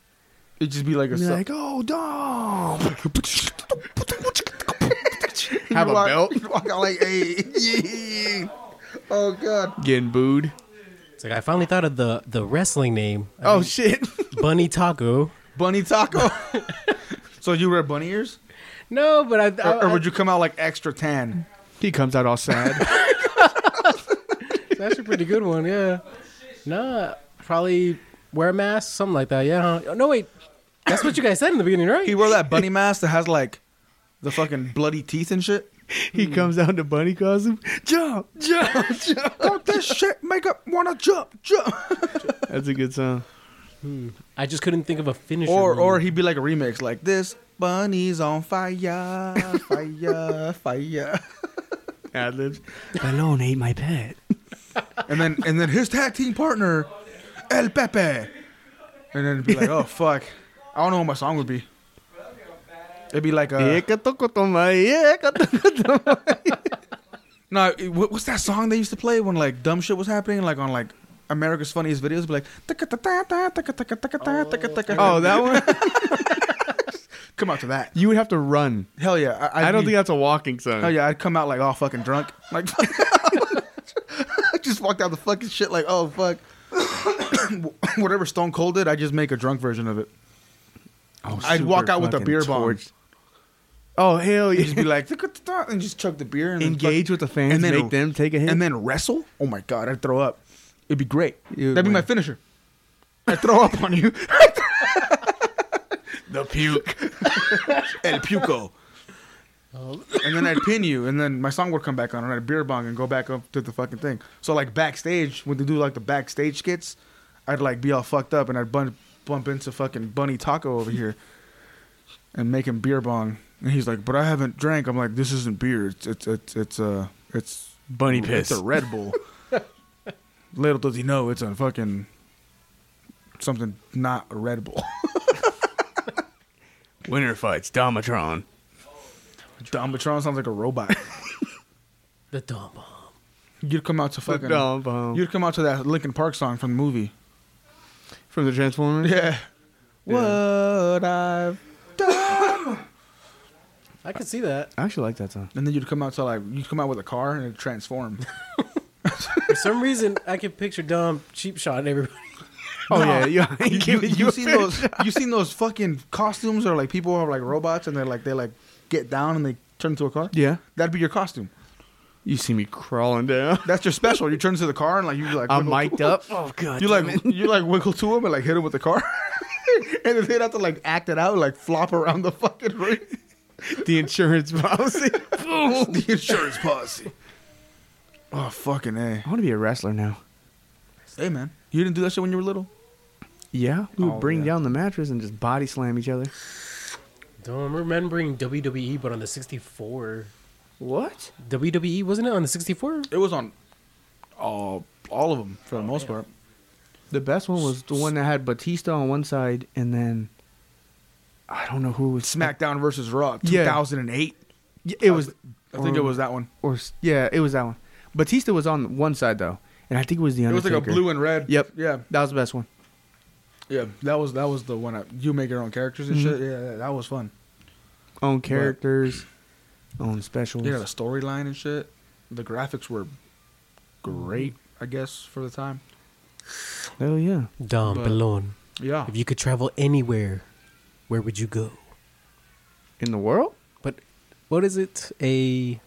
It'd just be like a Be like, oh, Dom. You Have a walk- belt. walk out like, hey, yeah. Oh god. Getting booed. It's like I finally thought of the the wrestling name. I Oh think shit. Bunny Taco. Bunny taco. so you wear bunny ears, No, but I, I, or, or would you come out like extra tan? he comes out all sad. That's a pretty good one, yeah. Nah, probably wear a mask, something like that. Yeah. Oh, no, wait. That's what you guys said in the beginning, right? He wore that bunny mask that has like the fucking bloody teeth and shit. he hmm. comes out in a bunny costume. Jump, jump, jump. Don't this shit make up wanna jump, jump. That's a good song. Hmm. I just couldn't think of a finisher. Or move. or he'd be like a remix like this. Bunny's on fire, fire, fire. Ad libs. Balone ate my pet. And then and then his tag team partner, El Pepe. And then it'd be like, oh fuck. I don't know what my song would be. It'd be like uh No, it- what's that song they used to play when like dumb shit was happening, like on like America's Funniest Videos? Be like, Oh, that one? come out to that. You would have to run. Hell yeah! I, I don't be- think that's a walking song. Hell yeah! I'd come out like all fucking drunk, like just walked out the fucking shit like, oh fuck. Whatever Stone Cold did, I just make a drunk version of it. Oh, I'd super walk out with a fucking beer bomb. torched. Oh hell You yeah! just be like, and just chug the beer and then Engage fuck- with the fans, and then- make them take a hit. and then wrestle. Oh my god, I'd throw up. It'd be great. You That'd be my win. finisher. I'd throw up on you. the puke. El Puco. And then I'd pin you, and then my song would come back on, and I'd beer bong and go back up to the fucking thing. So like backstage, when they do like the backstage skits, I'd like be all fucked up, and I'd bump bump into fucking Bunny Taco over here, and make him beer bong, and he's like, "But I haven't drank." I'm like, "This isn't beer. It's it's it's it's uh it's Bunny piss. It's a Red Bull." Little does he know it's a fucking something not a Red Bull. Winner fights Domatron. Domatron sounds like a robot. the dumb bomb. You'd come out to fucking. Dom bomb. You'd come out to that Linkin Park song from the movie. From the Transformers. Yeah. What I've done. I could see that. I actually like that song. And then you'd come out to like you'd come out with a car and it'd transform. For some reason, I can picture dumb cheap shot and everybody. Oh yeah, yeah. You, you, you seen those? You seen those fucking costumes or like people have like robots and they're like they like get down and they turn into a car? Yeah. That'd be your costume. You see me crawling down. That's your special. You turn into the car and like you like I'm wiggle mic'd up. Oh god. You like you like wiggle to him and like hit him with the car, and then they'd have to like act it out, like flop around the fucking ring. the insurance policy. the insurance policy. Oh fucking a! I want to be a wrestler now. Hey man, you didn't do that shit when you were little. Yeah, we would Oh, bring yeah. down the mattress and just body slam each other. Don't remembering WWE, but on the 64. What? WWE wasn't it on the 64? It was on all all of them for the oh, most part. The best one was the one that had Batista on one side, and then I don't know who was SmackDown versus Raw, Yeah. 2008. Yeah, It was, I think it was that one. or yeah, it was that one. Batista was on one side though, and I think it was the other. It was like a blue and red. Yep. Yeah. That was the best one. Yeah. That was that was the one. That, you make your own characters and Mhm. shit. Yeah, that was fun. Own characters, own specials. Yeah, the storyline and shit. The graphics were great, I guess, for the time. Hell yeah. Dom But- Yeah. If you could travel anywhere, where would you go? In the world? But what is it? A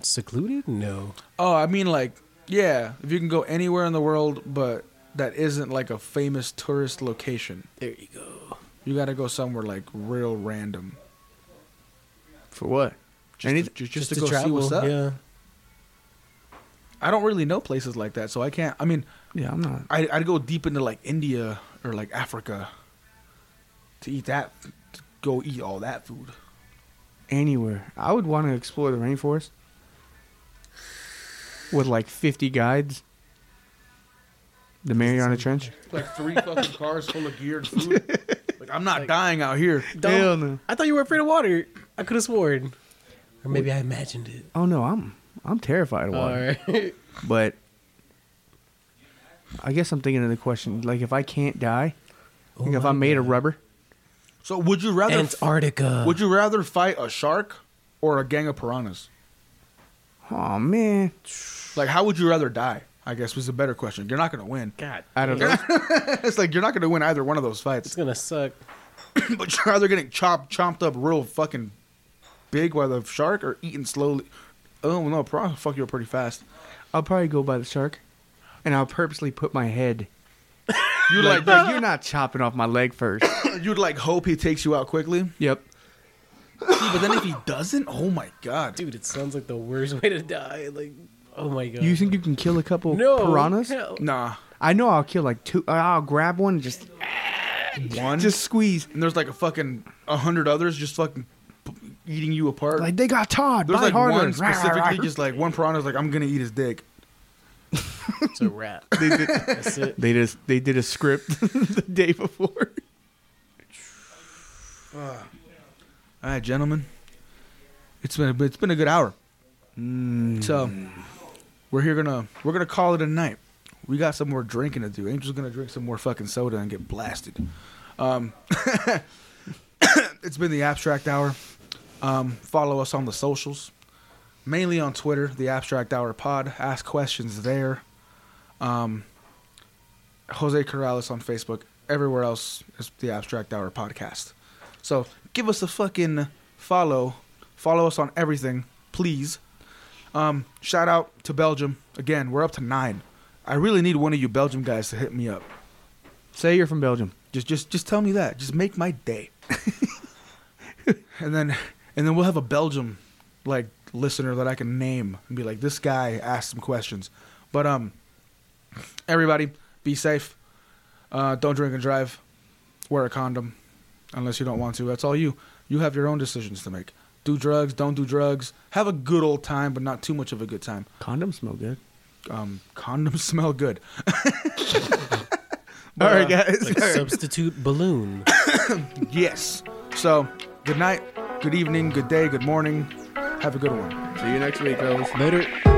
secluded? No. Oh, I mean, like, yeah, if you can go anywhere in the world, but that isn't like a famous tourist location, There you go. you got to go somewhere like real random. For what? Just, Any- to, just, just to, go see what's up. Yeah. I don't really know places like that, so I can't. I mean, Yeah, I'm not. I, I'd go deep into like India or like Africa to eat that, to go eat all that food. Anywhere. I would want to explore the rainforest with like 50 guides. The Mariana Trench. Like three fucking cars full of geared food. Like I'm not dying out here. Dom, Hell no. I thought you were afraid of water. I could have sworn. Or maybe I imagined it. Oh no, I'm I'm terrified of water. Alright. But I guess I'm thinking of the question like if I can't die, oh like if my I'm made of rubber, So would you rather Antarctica. would you rather fight a shark or a gang of piranhas? oh man, Like how would you rather die? I guess was a better question. You're not gonna win. God. I don't know. it's like you're not gonna win either one of those fights. It's gonna suck. but you're either getting chopped chomped up real fucking big by the shark or eating slowly. Oh no, piranha fuck you up pretty fast. I'll probably go by the shark, and I'll purposely put my head. You'd Like, like, like, you're not chopping off my leg first. you'd like hope he takes you out quickly. Yep. See, but then if he doesn't, oh my god, Dude, it sounds like the worst way to die. Like, oh my god. You think you can kill a couple no piranhas? hell. nah. I know I'll kill like two. I'll grab one and just One, just squeeze. and there's like a fucking a hundred others just fucking p- eating you apart. Like they got Todd. there's Bite like harder. one Rah, rah, specifically, rah. just like one piranha's like I'm gonna eat his dick. It's a wrap. They did, That's it. they just they did a script the day before. All right, gentlemen, it's been a, it's been a good hour. Mm. So we're here gonna we're gonna call it a night. We got some more drinking to do. Angel's gonna drink some more fucking soda and get blasted. Um, it's been the abstract hour. Um, follow us on the socials, mainly on Twitter, the Abstract Hour Pod. Ask questions there. Um, Jose Corrales on Facebook. Everywhere else is the Abstract Hour Podcast. So give us a fucking follow. Follow us on everything, please. Um, shout out to Belgium. Again, we're up to nine. I really need one of you Belgium guys to hit me up. Say you're from Belgium. Just just just tell me that. Just make my day. and then and then we'll have a Belgium like listener that I can name and be like, this guy asked some questions. But um everybody, be safe. Uh, don't drink and drive. Wear a condom. Unless you don't want to. That's all you. You have your own decisions to make. Do drugs, don't do drugs. Have a good old time, but not too much of a good time. Condoms smell good. Um, condoms smell good. All right, guys. Like substitute balloon. Yes. So, good night, good evening, good day, good morning. Have a good one. See you next week, fellas. Later.